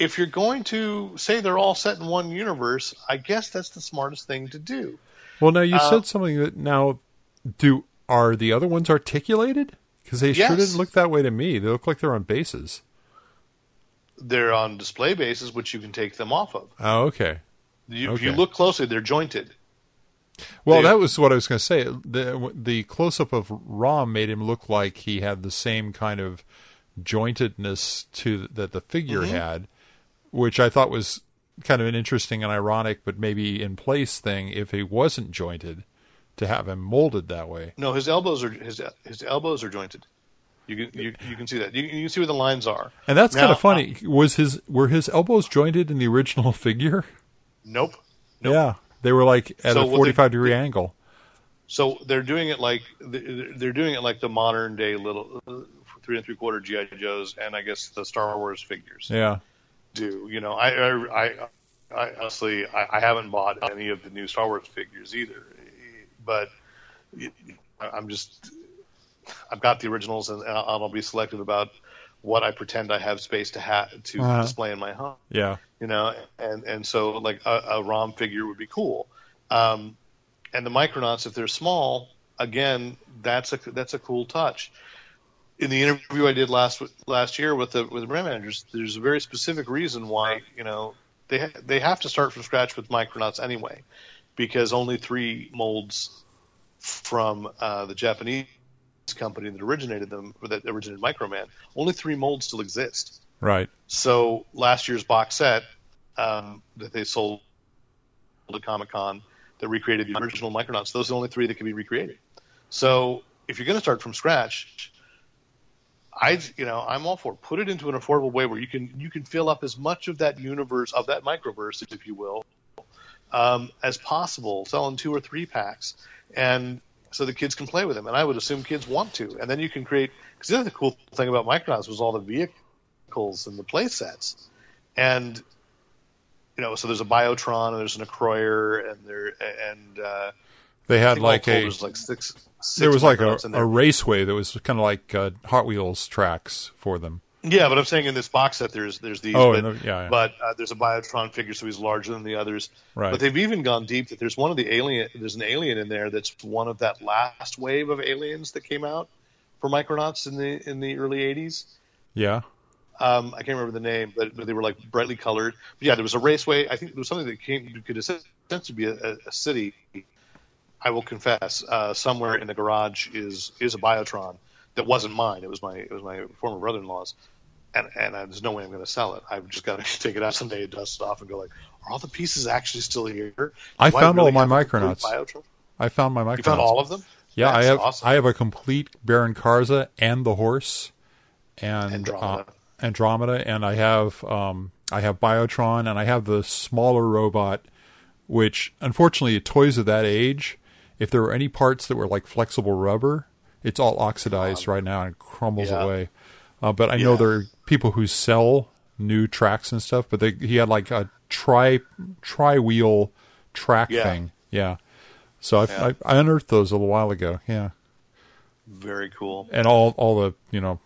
if you're going to say they're all set in one universe, I guess that's the smartest thing to do. Well, now you Uh, said something that now do are the other ones articulated? Because they sure didn't look that way to me. They look like they're on bases. They're on display bases, which you can take them off of. Oh, okay. You, If you look closely, they're jointed. Well, They- that was what I was going to say. The the close up of Rom made him look like he had the same kind of jointedness to that the figure Mm-hmm. had, which I thought was kind of an interesting and ironic, but maybe in place thing if he wasn't jointed to have him molded that way. No, his elbows are his his elbows are jointed. You can you, you can see that. You, you can see where the lines are. And that's kind of funny. Was his were his elbows jointed in the original figure? Nope. Nope. Yeah, they were like at So a forty five degree angle. So they're doing it like they're doing it like the modern day little uh, three and three quarter GI Joes, and I guess the Star Wars figures Yeah, do. You know, I I, I, I honestly I, I haven't bought any of the new Star Wars figures either, but I'm just I've got the originals, and I'll, I'll be selective about what I pretend I have space to ha- to Uh-huh. display in my home. Yeah. You know, and and so like a, a ROM figure would be cool. Um, and the Micronauts, if they're small, again, that's a that's a cool touch. In the interview I did last last year with the with the brand managers, there's a very specific reason why you know they ha- they have to start from scratch with Micronauts anyway, because only three molds from uh, the Japanese company that originated them, or that originated Microman, only three molds still exist. Right. So last year's box set um, that they sold at Comic Con that recreated the original Micronauts, those are the only three that can be recreated. So if you're going to start from scratch, I you know I'm all for it. put it into an affordable way where you can you can fill up as much of that universe of that microverse, if you will, um, as possible. selling two or three packs, and so the kids can play with them. And I would assume kids want to. And then you can create because the other cool thing about Micronauts was all the vehicles and the play sets, and you know so there's a Biotron and there's an Acroyer and there and uh, They had like a like six. six there was like a, a raceway that was kind of like uh, Hot Wheels tracks for them. Yeah, but I'm saying in this box set, there's there's these. Oh, but, the- yeah, yeah. but uh, there's a Biotron figure, so he's larger than the others. Right. But they've even gone deep that there's one of the alien. There's an alien in there that's one of that last wave of aliens that came out for Micronauts in the in the early '80s. Yeah. Um, I can't remember the name, but, but they were like brightly colored. But yeah, there was a raceway. I think there was something that came could essentially be a, a city. I will confess, uh, somewhere in the garage is is a Biotron that wasn't mine. It was my it was my former brother-in-law's, and and I, there's no way I'm going to sell it. I've just got to take it out someday, and dust it off, and go like, are all the pieces actually still here? Do I found all really my have Micronauts. Biotron? I found my Micronauts. You found all of them? Yeah, I have awesome. I have a complete Baron Karza and the horse and Andromeda. Uh, Andromeda and I have um I have Biotron and I have the smaller robot which unfortunately toys of that age if there were any parts that were like flexible rubber it's all oxidized right now and crumbles Yeah. away. Uh, but I know Yeah. there are people who sell new tracks and stuff but they he had like a tri tri wheel track Yeah. thing. Yeah. So I've, Yeah. I I unearthed those a little while ago. Yeah Very cool. and all all the you know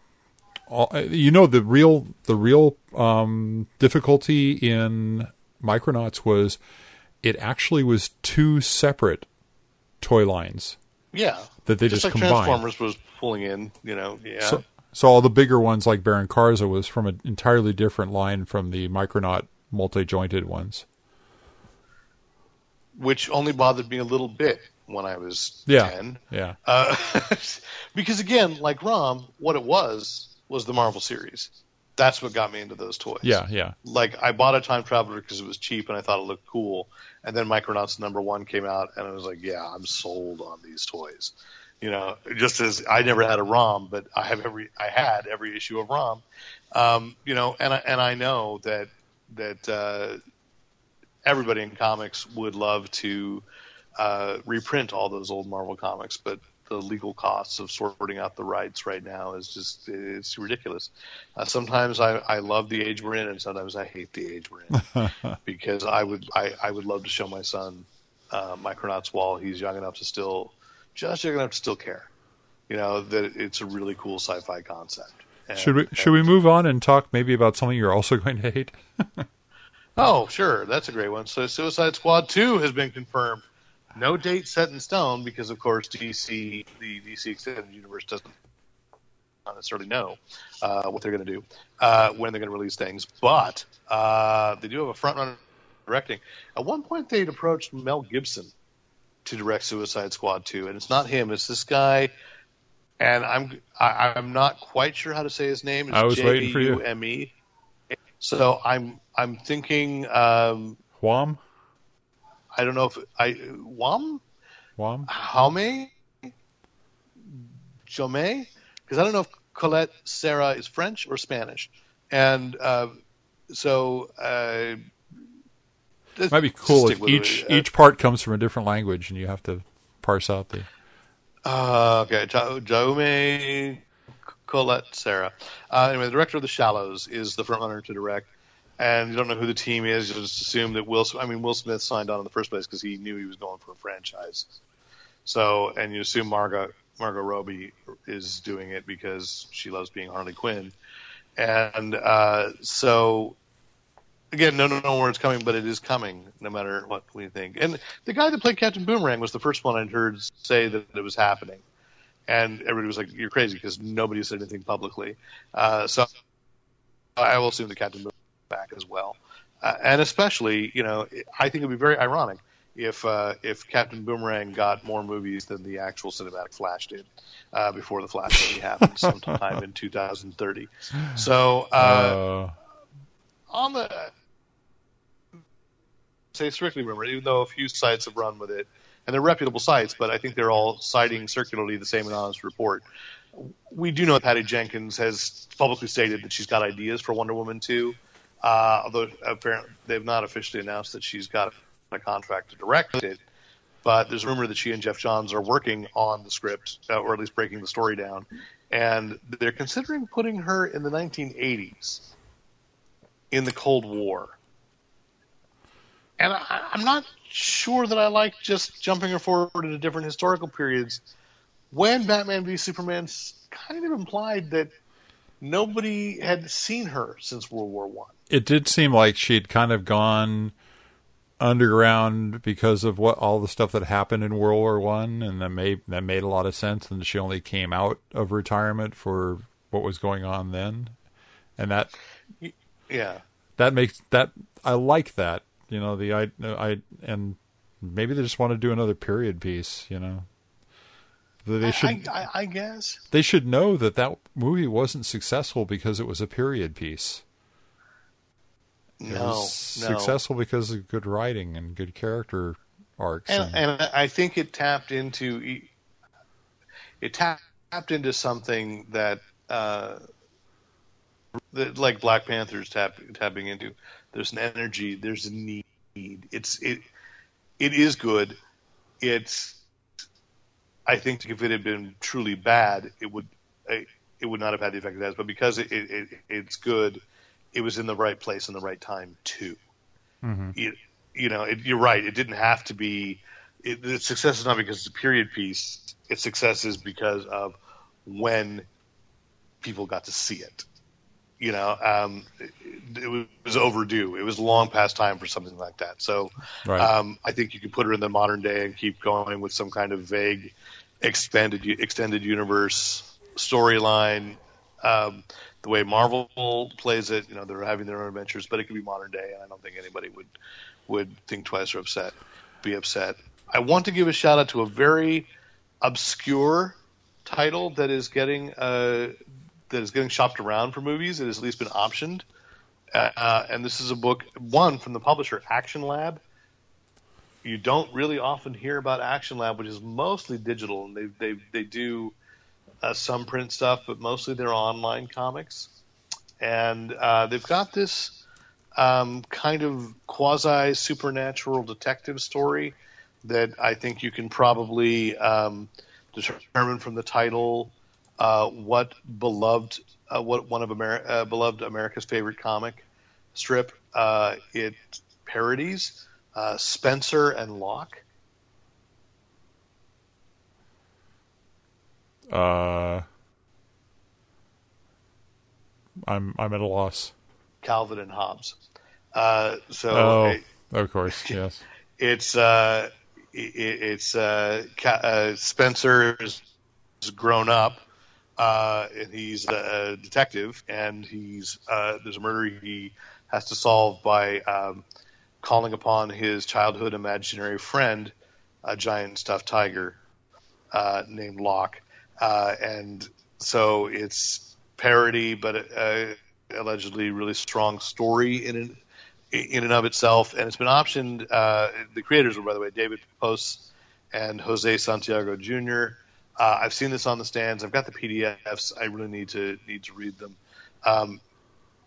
all, you know the real the real um, difficulty in Micronauts was it actually was two separate toy lines. Yeah, That they just like combined. Transformers was pulling in. You know, yeah. So so all the bigger ones like Baron Karza was from an entirely different line from the Micronaut multi-jointed ones. which only bothered me a little bit when I was Yeah. 10. Yeah. Uh, because again, like Rom, what it was was the Marvel series. That's what got me into those toys. Yeah, yeah. Like I bought a time traveler because it was cheap and I thought it looked cool, and then Micronauts number one came out and I was like, yeah, I'm sold on these toys. You know, just as I never had a ROM, but I have every I had every issue of ROM. Um, you know, and I, and I know that that uh, everybody in comics would love to uh, reprint all those old Marvel comics, but the legal costs of sorting out the rights right now is just it's ridiculous. Uh, sometimes I, I love the age we're in, and sometimes I hate the age we're in because I would I, I would love to show my son uh, Micronauts while he's young enough to still just young enough to still care. You know that it's a really cool sci-fi concept. And- Should we should we move on and talk maybe about something you're also going to hate? Oh, sure. That's a great one. So Suicide Squad 2 has been confirmed. No date set in stone because, of course, DC, the DC Extended Universe doesn't necessarily know uh, what they're going to do, uh, when they're going to release things. But uh, they do have a front runner directing. At one point, they'd approached Mel Gibson to direct Suicide Squad 2, and it's not him. It's this guy, and I'm I, I'm not quite sure how to say his name. It's I was waiting for you. So I'm I'm thinking um, Wham? I don't know if I Wam Wham? Jaume Jaume because I don't know if Colette Sarah is French or Spanish, and uh, so uh, let's Might be cool if each it. Each part comes from a different language and you have to parse out the Uh, okay, Ja- Jaume Collet-Serra. Uh, anyway, the director of The Shallows is the frontrunner to direct, and you don't know who the team is. You just assume that Will. I mean, Will Smith signed on in the first place because he knew he was going for a franchise. So, and you assume Margot Margot Robbie is doing it because she loves being Harley Quinn, and uh, so again, no, no, no, where it's coming, but it is coming, no matter what we think. And the guy that played Captain Boomerang was the first one I'd heard say that it was happening, and everybody was like, "You're crazy," because nobody said anything publicly. Uh, so I will assume the Captain Boomerang back as well, uh, and especially, you know, I think it would be very ironic if uh, if Captain Boomerang got more movies than the actual cinematic Flash did uh, before the Flash movie happened sometime in 2030. So uh, Uh, on the say strictly rumor, even though a few sites have run with it, and they're reputable sites, but I think they're all citing circularly the same anonymous report. We do know that Patty Jenkins has publicly stated that she's got ideas for Wonder Woman 2, uh, although apparently they've not officially announced that she's got a contract to direct it. But there's a rumor that she and Geoff Johns are working on the script, uh, or at least breaking the story down, and they're considering putting her in the 1980s, in the Cold War and I, I'm not sure that I like just jumping her forward into different historical periods when Batman v Superman kind of implied that nobody had seen her since World War One. It did seem like she'd kind of gone underground because of what all the stuff that happened in World War One, and that made that made a lot of sense. And she only came out of retirement for what was going on then, and that Yeah, that makes that I like that. You know, the I I and maybe they just want to do another period piece. You know, they should I, I, I guess. they should know that that movie wasn't successful because it was a period piece. It No, was no. successful because of good writing and good character arcs. And, and- and I think it tapped into it tapped into something that uh, that like Black Panther's tap, tapping into. There's an energy. There's a need. It's it it is good. It's I think if it had been truly bad, it would it would not have had the effect it has. But because it, it, it it's good, it was in the right place in the right time too. You, you know, it, you're right. It didn't have to be. It, the success is not because it's a period piece. Its success is because of when people got to see it. You know, um, it, it was overdue. It was long past time for something like that. So, Right. um, I think you could put her in the modern day and keep going with some kind of vague, expanded extended universe storyline. Um, the way Marvel plays it, you know, they're having their own adventures, but it could be modern day, and I don't think anybody would would think twice or upset, be upset. I want to give a shout out to a very obscure title that is getting uh, that is getting shopped around for movies. It has at least been optioned, uh, and this is a book one from the publisher Action Lab. You don't really often hear about Action Lab, which is mostly digital, and they they they do uh, some print stuff, but mostly they're online comics. And uh, they've got this um, kind of quasi supernatural detective story that I think you can probably um, determine from the title uh, what beloved, uh, what one of Amer- uh, beloved America's favorite comic strip uh, it parodies uh, Spencer and Locke. Uh, I'm I'm at a loss. Calvin and Hobbes. Uh, so Oh, it- of course, yes. it's uh, it, it's uh, uh, Spencer is grown up, uh, and he's a detective, and he's uh, there's a murder he has to solve by um, calling upon his childhood imaginary friend, a giant stuffed tiger uh, named Locke, uh, and so it's parody, but uh, allegedly really strong story in it in and of itself, and it's been optioned. Uh, the creators were, by the way, David Pepose and Jose Santiago Jr. Uh, I've seen this on the stands. I've got the PDFs. I really need to need to read them. Um,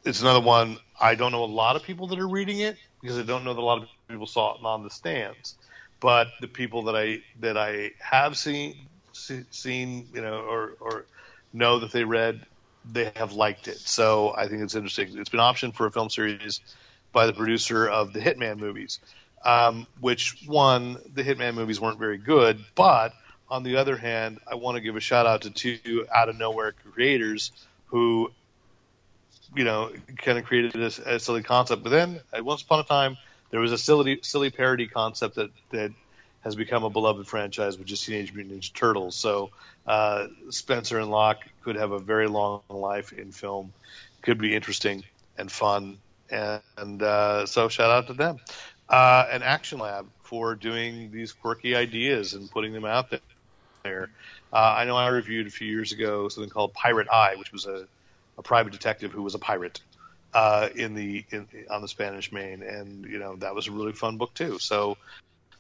it's another one. I don't know a lot of people that are reading it because I don't know that a lot of people saw it on the stands. But the people that I that I have seen see, seen, you know, or or know that they read, they have liked it. So I think it's interesting. It's been optioned for a film series by the producer of the Hitman movies, um, which one the Hitman movies weren't very good, but on the other hand, I want to give a shout out to two out of nowhere creators who, you know, kind of created this a silly concept. But then, once upon a time, there was a silly silly parody concept that that has become a beloved franchise, with just Teenage Mutant Ninja Turtles. So uh, Spencer and Locke could have a very long life in film. Could be interesting and fun, and, and uh, so shout out to them. Uh, an Action Lab for doing these quirky ideas and putting them out there. Uh, I know I reviewed a few years ago something called Pirate Eye, which was a, a private detective who was a pirate uh, in the in, on the Spanish Main, and you know that was a really fun book too. So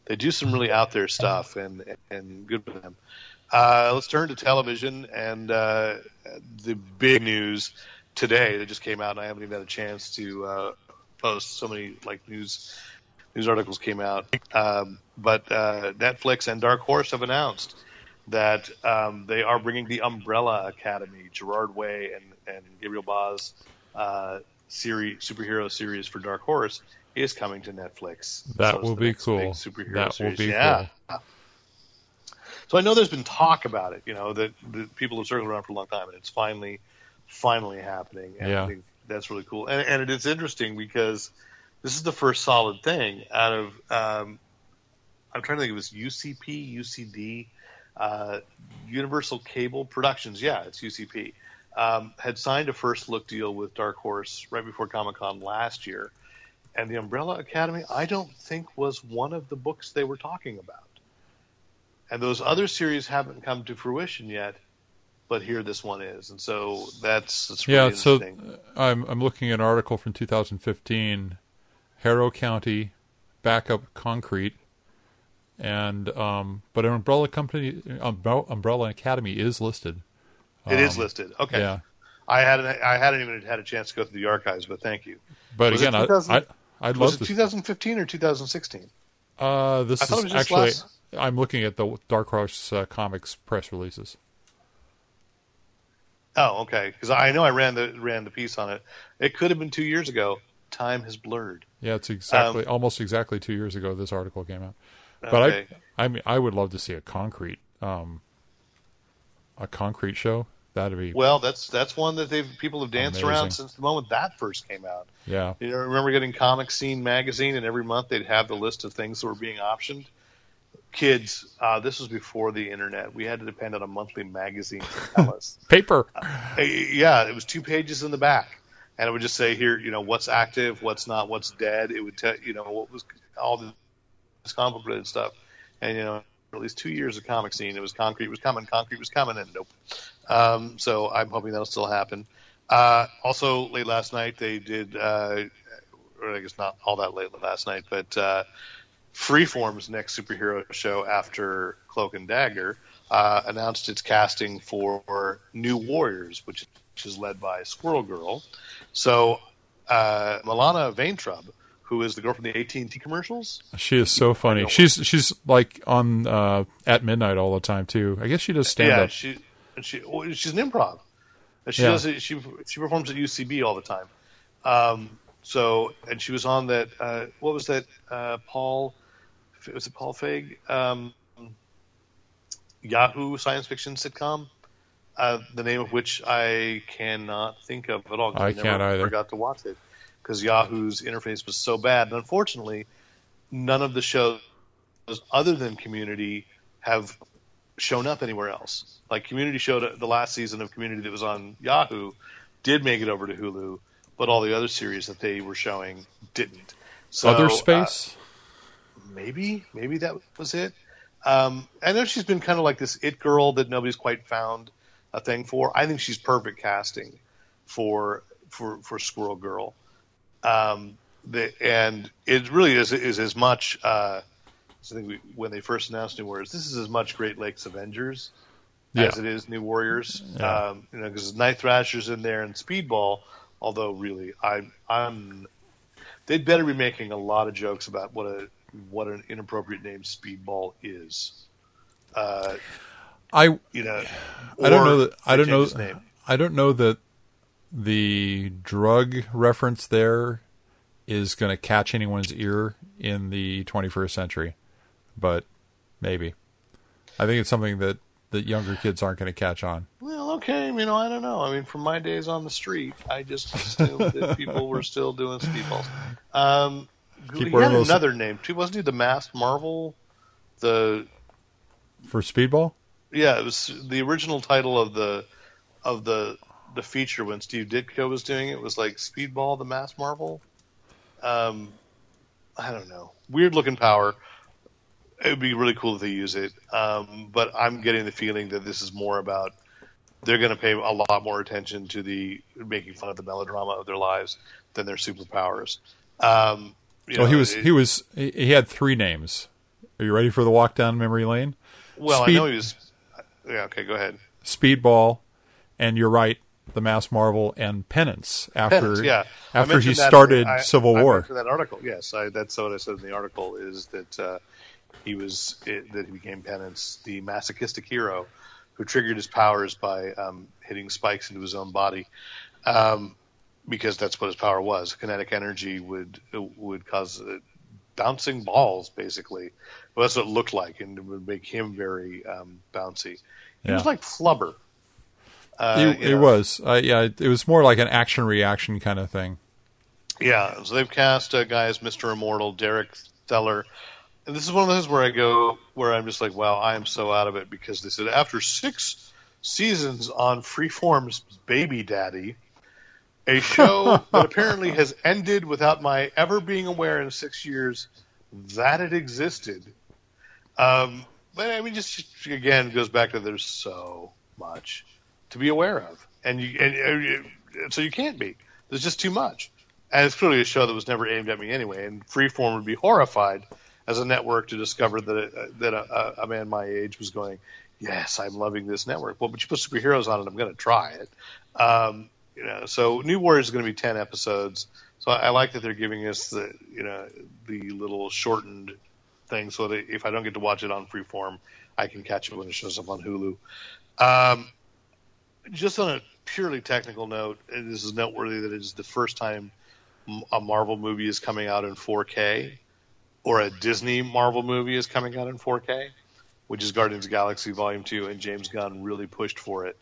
they do some really out there stuff, and and good for them. Uh, let's turn to television and uh, the big news today that just came out, and I haven't even had a chance to uh, post. So many like news news articles came out, um, but uh, Netflix and Dark Horse have announced that um, they are bringing the Umbrella Academy, Gerard Way and and Gabriel Bá's uh, series superhero series for Dark Horse is coming to Netflix. That So will be cool. Superhero That will be yeah. So I know there's been talk about it, you know, that, that people have circled around for a long time, and it's finally, finally happening. And Yeah. I think that's really cool. And, and it is interesting because this is the first solid thing out of, um, I'm trying to think, it was UCP, UCD, uh, Universal Cable Productions. Yeah, it's UCP. Um, had signed a first look deal with Dark Horse right before Comic Con last year. And the Umbrella Academy, I don't think was one of the books they were talking about. And those other series haven't come to fruition yet, but here this one is. And so that's, that's really Yeah, so interesting. uh, I'm I'm looking at an article from 2015, Harrow County, backup concrete, and um, but an umbrella company, Umbrella, Academy is listed. it is um, listed. Okay. Yeah, I hadn't I hadn't even had a chance to go through the archives, but thank you. but Was it again, I, 2000 I I'd Was love it to. 2015 or 2016? Uh, this is it was just actually last- I'm looking at the Dark Horse uh, Comics press releases. Oh, okay. Because I know I ran the ran the piece on it. It could have been two years ago. Time has blurred. Yeah, it's exactly Um, almost exactly two years ago this article came out. But Okay. I, I mean, I would love to see a concrete, um, a concrete show. That'd be Well, that's that's one that they've people have danced around since the moment that first came out. yeah, You know, remember getting Comic Scene magazine, and every month they'd have the list of things that were being optioned. Kids, uh, this was before the internet. We had to depend on a monthly magazine to tell us. paper. Uh, yeah, it was two pages in the back, and it would just say here, you know, what's active, what's not, what's dead. It would tell, you know, what was all this complicated stuff, and you know, at least two years of comic scene, it was concrete was coming, concrete was coming, and nope. Um, so I'm hoping that'll still happen. Uh, also, late last night they did, uh, or I guess not all that late last night, but uh, Freeform's next superhero show after Cloak and Dagger uh, announced its casting for New Warriors, which, which is led by Squirrel Girl. So uh, Milana Vaintrub, who is the girl from the AT&T commercials, She is so funny. She's she's like on uh, at midnight all the time too. I guess she does stand yeah, up. she and she well, she's an improv. And She Yeah. does it, she she performs at UCB all the time. Um, so and she was on that. Uh, what was that? Uh, Paul was it Paul Feig? Um, Yahoo science fiction sitcom. Uh, the name of which I cannot think of at all. I never can't either. Forgot to watch it because Yahoo's interface was so bad, and unfortunately, none of the shows other than Community have shown up anywhere else. Like Community showed the last season of Community that was on Yahoo did make it over to Hulu, but all the other series that they were showing didn't. So, Other uh, space. maybe, maybe that was it. Um, I know she's been kind of like this it girl that nobody's quite found a thing for. I think she's perfect casting for for for Squirrel Girl. Um, the, and it really is is as much. Uh, I think we, when they first announced New Warriors, this is as much Great Lakes Avengers Yeah. as it is New Warriors. Yeah. Um, you know, because Night Thrasher's in there and Speedball. Although, really, I'm I'm they'd better be making a lot of jokes about what a what an inappropriate name Speedball is. Uh, I you know, I don't know that I don't know name. I don't know that the drug reference there is going to catch anyone's ear in the 21st century, but maybe. I think it's something that that younger kids aren't going to catch on. Well, okay, you know, I don't know. I mean, from my days on the street, I just assumed that people were still doing speedballs. Um, Keep he had those- another name too, wasn't he? The Masked Marvel. The For Speedball? yeah, it was the original title of the of the the feature when Steve Ditko was doing it was like Speedball, the Masked Marvel. Um, I don't know, weird looking power. It would be really cool if they use it, um, but I'm getting the feeling that this is more about they're going to pay a lot more attention to the making fun of the melodrama of their lives than their superpowers. Um, you Well, he was it- he was he, had three names. Are you ready for the walk down memory lane? well. Speed- I know he was. Yeah. Okay. Go ahead. Speedball, and you're right, the Masked Marvel and Penance after Penance, yeah. After he started I- Civil I War. that article, yes, I, that's what I said in the article is that uh, he was it, that he became Penance, the masochistic hero who triggered his powers by um, hitting spikes into his own body, um, because that's what his power was. Kinetic energy would would cause uh, bouncing balls, basically. Well, that's what it looked like, and it would make him very um, bouncy. He was like Flubber. Uh, it, it was, uh, yeah, it was more like an action reaction kind of thing. Yeah, so they've cast a guy as Mr. Immortal, Derek Theler. And this is one of those where I go, where I'm just like, wow, I am so out of it because they said after six seasons on Freeform's Baby Daddy, a show that apparently has ended without my ever being aware in six years that it existed. Um, but I mean, just again, it goes back to there's so much to be aware of, and you and, and so you can't be. There's just too much, and it's clearly a show that was never aimed at me anyway. And Freeform would be horrified as a network to discover that it, that a, a man my age was going, yes, I'm loving this network. Well, but you put superheroes on it, I'm going to try it. Um, you know, so New Warriors is going to be ten episodes. So I, I like that they're giving us the you know the little shortened thing, so that if I don't get to watch it on Freeform, I can catch it when it shows up on Hulu. Um, just on a purely technical note, this is noteworthy that it is the first time a Marvel movie is coming out in 4K, or a Disney Marvel movie is coming out in 4K, which is Guardians of Galaxy Volume 2, and James Gunn really pushed for it.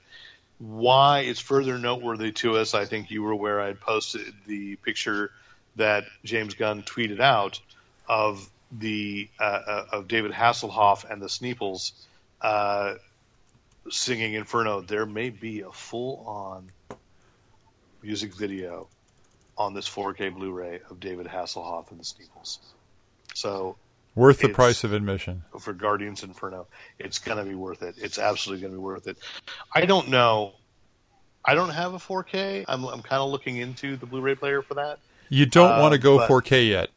Why it's further noteworthy to us, I think you were aware I had posted the picture that James Gunn tweeted out of the uh, uh, of David Hasselhoff and the Sneepers uh, singing Inferno. There may be a full on music video on this 4K Blu-ray of David Hasselhoff and the Sneepers. So Worth the price of admission. for Guardians Inferno. It's going to be worth it. It's absolutely going to be worth it. I don't know. I don't have a 4K. I'm, I'm kind of looking into the Blu-ray player for that. You don't Uh, want to go but- 4K yet.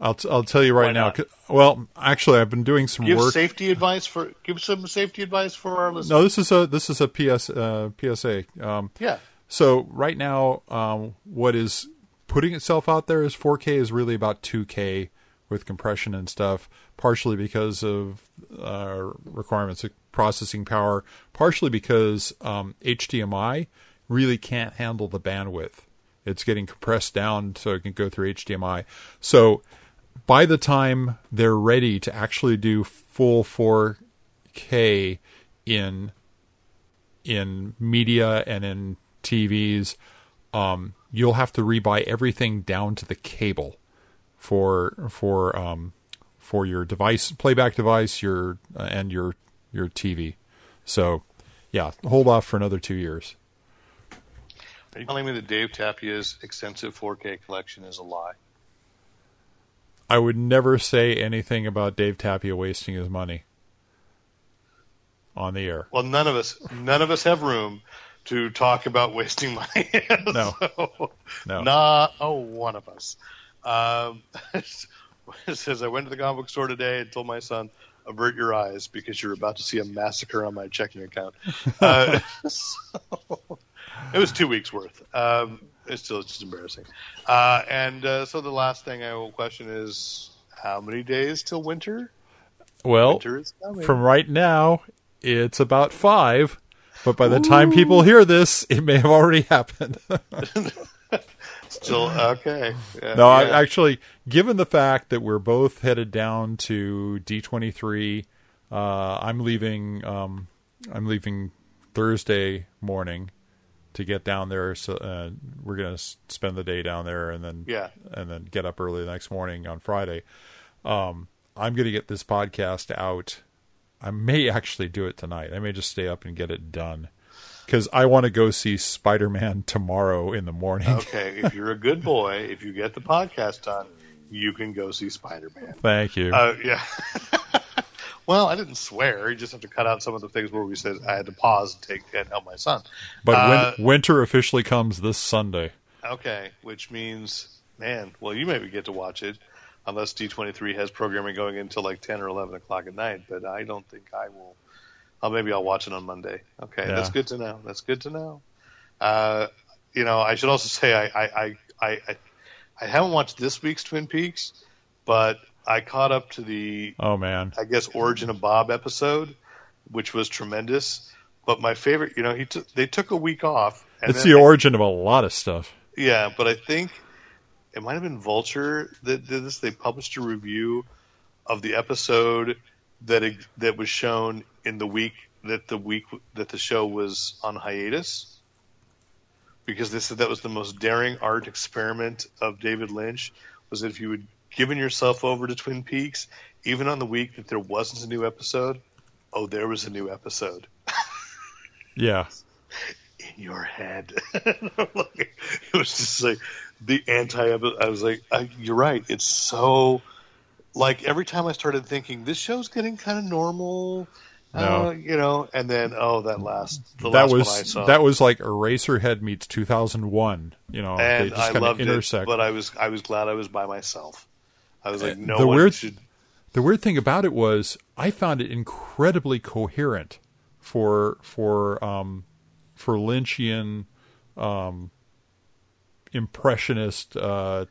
I'll t- I'll tell you right now. Well, actually, I've been doing some Give work. safety advice for give some safety advice for our listeners. No, this is a this is a PS uh, PSA. Um, Yeah, So right now, um, what is putting itself out there is 4K is really about 2K with compression and stuff. Partially because of uh, requirements of processing power. Partially because um, HDMI really can't handle the bandwidth. It's getting compressed down so it can go through HDMI. So by the time they're ready to actually do full 4K in in media and in TVs, um, you'll have to rebuy everything down to the cable for for um, for your device, playback device, your uh, and your your TV. So, yeah, hold off for another two years. are you telling me that Dave Tapia's extensive 4K collection is a lie? I would never say anything about Dave Tapia wasting his money on the air. Well, none of us, none of us have room to talk about wasting money. No. So, No. not a one of us. Um, it says I went to the comic book store today and told my son, "Avert your eyes because you're about to see a massacre on my checking account." Uh, so, it was two weeks worth. Um, it's still it's just embarrassing. Uh, and uh, so the last thing I will question is, how many days till winter? Well, Winter is from right now, it's about five. But by the time people hear this, it may have already happened. Still okay. Yeah, No, I, actually, given the fact that we're both headed down to D23 Uh, I'm leaving. Um, I'm leaving Thursday morning to get down there. So uh, we're gonna s- spend the day down there, and then Yeah. and then get up early the next morning on Friday. Um, I'm gonna get this podcast out. I may actually do it tonight. I may just stay up and get it done because I want to go see Spider Man tomorrow in the morning. Okay, if you're a good boy, if you get the podcast done, you can go see Spider Man. Thank you. Uh, yeah. well, I didn't swear. You just have to cut out some of the things where we said I had to pause and take and help my son. but uh, win- winter officially comes this Sunday. Okay, which means, man, well, you maybe get to watch it, unless D23 has programming going until like 10 or 11 o'clock at night. But I don't think I will. Oh, maybe I'll watch it on Monday. Okay, Yeah. that's good to know. That's good to know. Uh, you know, I should also say I, I, I, I, I, haven't watched this week's Twin Peaks, but I caught up to the Oh man, I guess Origin of Bob episode, which was tremendous. But my favorite, you know, he took they took a week off. And it's the origin of a lot of stuff. yeah, but I think it might have been Vulture that did this. They published a review of the episode that that was shown in the week that the week that the show was on hiatus, because they said that was the most daring art experiment of David Lynch. Was that if you had given yourself over to Twin Peaks, even on the week that there wasn't a new episode, oh, there was a new episode Yeah, in your head. it was just like the anti. I was like, I, you're right. It's so like every time I started thinking this show's getting kind of normal. No. Uh, you know, and then oh, that last the that last one I was saw, that was like Eraserhead meets 2001. You know, they and just I kind loved intersect. it, but I was I was glad I was by myself. I was like, Uh, no the one weird- should. The weird thing about it was I found it incredibly coherent for for um, for Lynchian um, impressionist uh,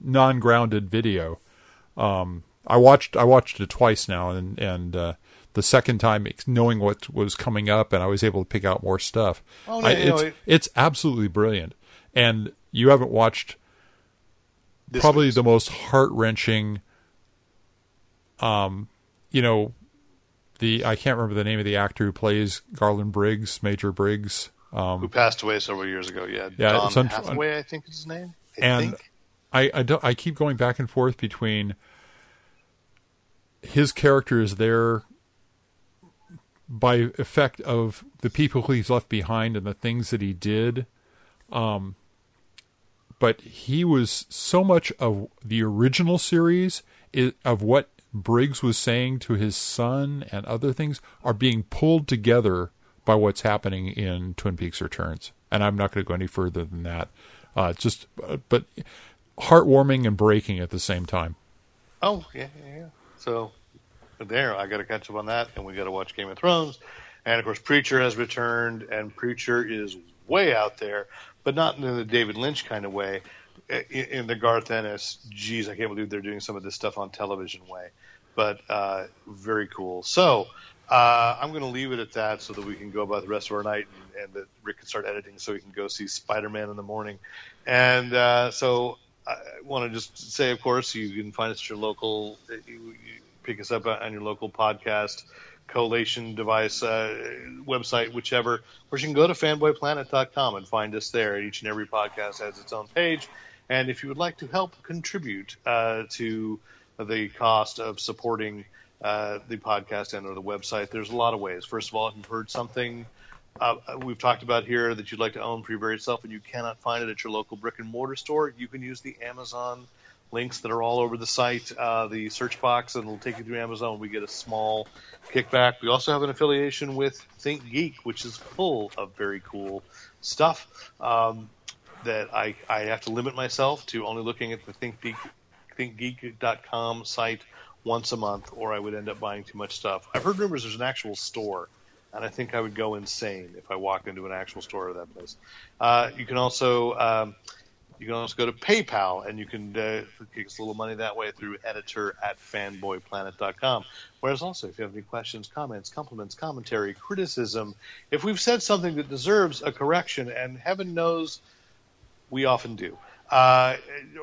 non-grounded video. Um, I watched I watched it twice now, and and uh, the second time knowing what was coming up, and I was able to pick out more stuff. Oh, no, I, it's it- it's absolutely brilliant, and you haven't watched This probably the most heart wrenching. Um, you know, the I can't remember the name of the actor who plays Garland Briggs, Major Briggs. Um, who passed away several years ago. Yeah, Yeah, Don it's unf- Hathaway, I think is his name. I And- think. I I, don't, I keep going back and forth between his character is there by effect of the people he's left behind and the things that he did. Um, but he was so much of the original series of what Briggs was saying to his son and other things are being pulled together by what's happening in Twin Peaks Returns. And I'm not going to go any further than that. Uh, just, uh, but heartwarming and breaking at the same time. Oh yeah, yeah. So there, I got to catch up on that, and we got to watch Game of Thrones, and of course, Preacher has returned, and Preacher is way out there, but not in the David Lynch kind of way. In, the Garth Ennis, geez, I can't believe they're doing some of this stuff on television way, but uh, very cool. So. Uh, I'm going to leave it at that so that we can go about the rest of our night and, and that Rick can start editing so he can go see Spider Man in the morning. And uh, so I want to just say, of course, you can find us at your local, you, you pick us up on your local podcast collation device, uh, website, whichever, or you can go to fanboyplanet.com and find us there. Each and every podcast has its own page. And if you would like to help contribute uh, to the cost of supporting uh, the podcast and or the website, there's a lot of ways. First of all, if you've heard something uh, we've talked about here that you'd like to own for your very self and you cannot find it at your local brick and mortar store, you can use the Amazon links that are all over the site, uh, the search box, and it'll take you through Amazon. We get a small kickback. We also have an affiliation with Think Geek, which is full of very cool stuff um, that I, I have to limit myself to only looking at the Think Geek, ThinkGeek.com site once a month, or I would end up buying too much stuff. I've heard rumors there's an actual store and I think I would go insane if I walked into an actual store of that place. Uh, you can also um, you can also go to PayPal and you can uh, kick us a little money that way through editor at fanboyplanet.com. Whereas also, if you have any questions, comments, compliments, commentary, criticism, if we've said something that deserves a correction, and heaven knows we often do. Uh,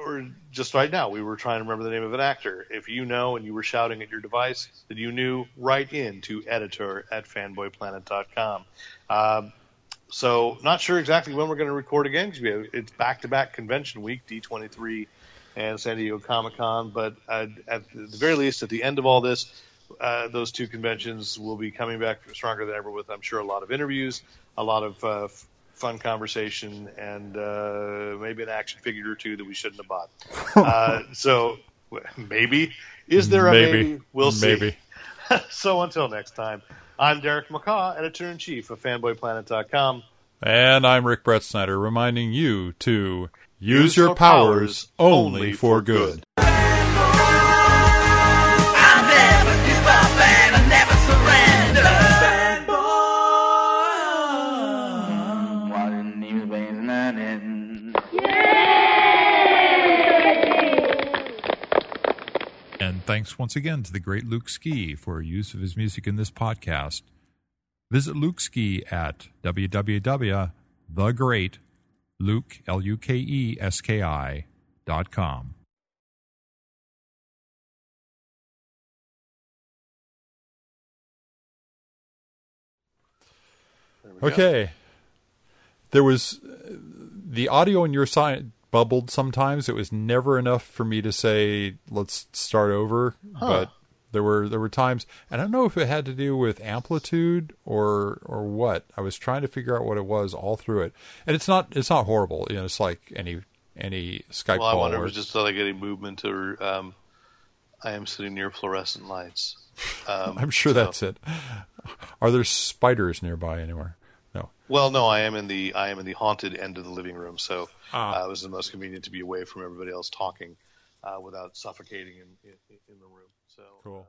or just right now, we were trying to remember the name of an actor. If you know and you were shouting at your device that you knew, write in to editor at fanboyplanet.com. Um, so, not sure exactly when we're going to record again because it's back to back convention week, D23 and San Diego Comic Con. But uh, at the very least, at the end of all this, uh, those two conventions will be coming back stronger than ever with, I'm sure, a lot of interviews, a lot of uh, fun conversation, and uh, maybe an action figure or two that we shouldn't have bought. uh, so maybe. Is there a maybe? maybe? We'll see. Maybe. so until next time, I'm Derek McCaw, editor in chief of FanboyPlanet.com. And I'm Rick Brett Snyder, reminding you to use, use your, your powers, powers, only for good. good. Thanks once again to the great Luke Ski for use of his music in this podcast. Visit Luke Ski at www.thegreatluke, L-U-K-E-S-K-I, dot com. Okay. There was uh, the audio in your side bubbled sometimes. It was never enough for me to say let's start over, huh. but there were there were times, and I don't know if it had to do with amplitude or or what. I was trying to figure out what it was all through it, and it's not it's not horrible. You know, it's like any any Skype well, call. I wonder if it just like any movement or um, I am sitting near fluorescent lights. Um, I'm sure so. that's it. Are there spiders nearby anywhere? Well, no, I am in the I am in the haunted end of the living room, so ah. uh, it was the most convenient to be away from everybody else talking uh, without suffocating in, in, in the room. So cool.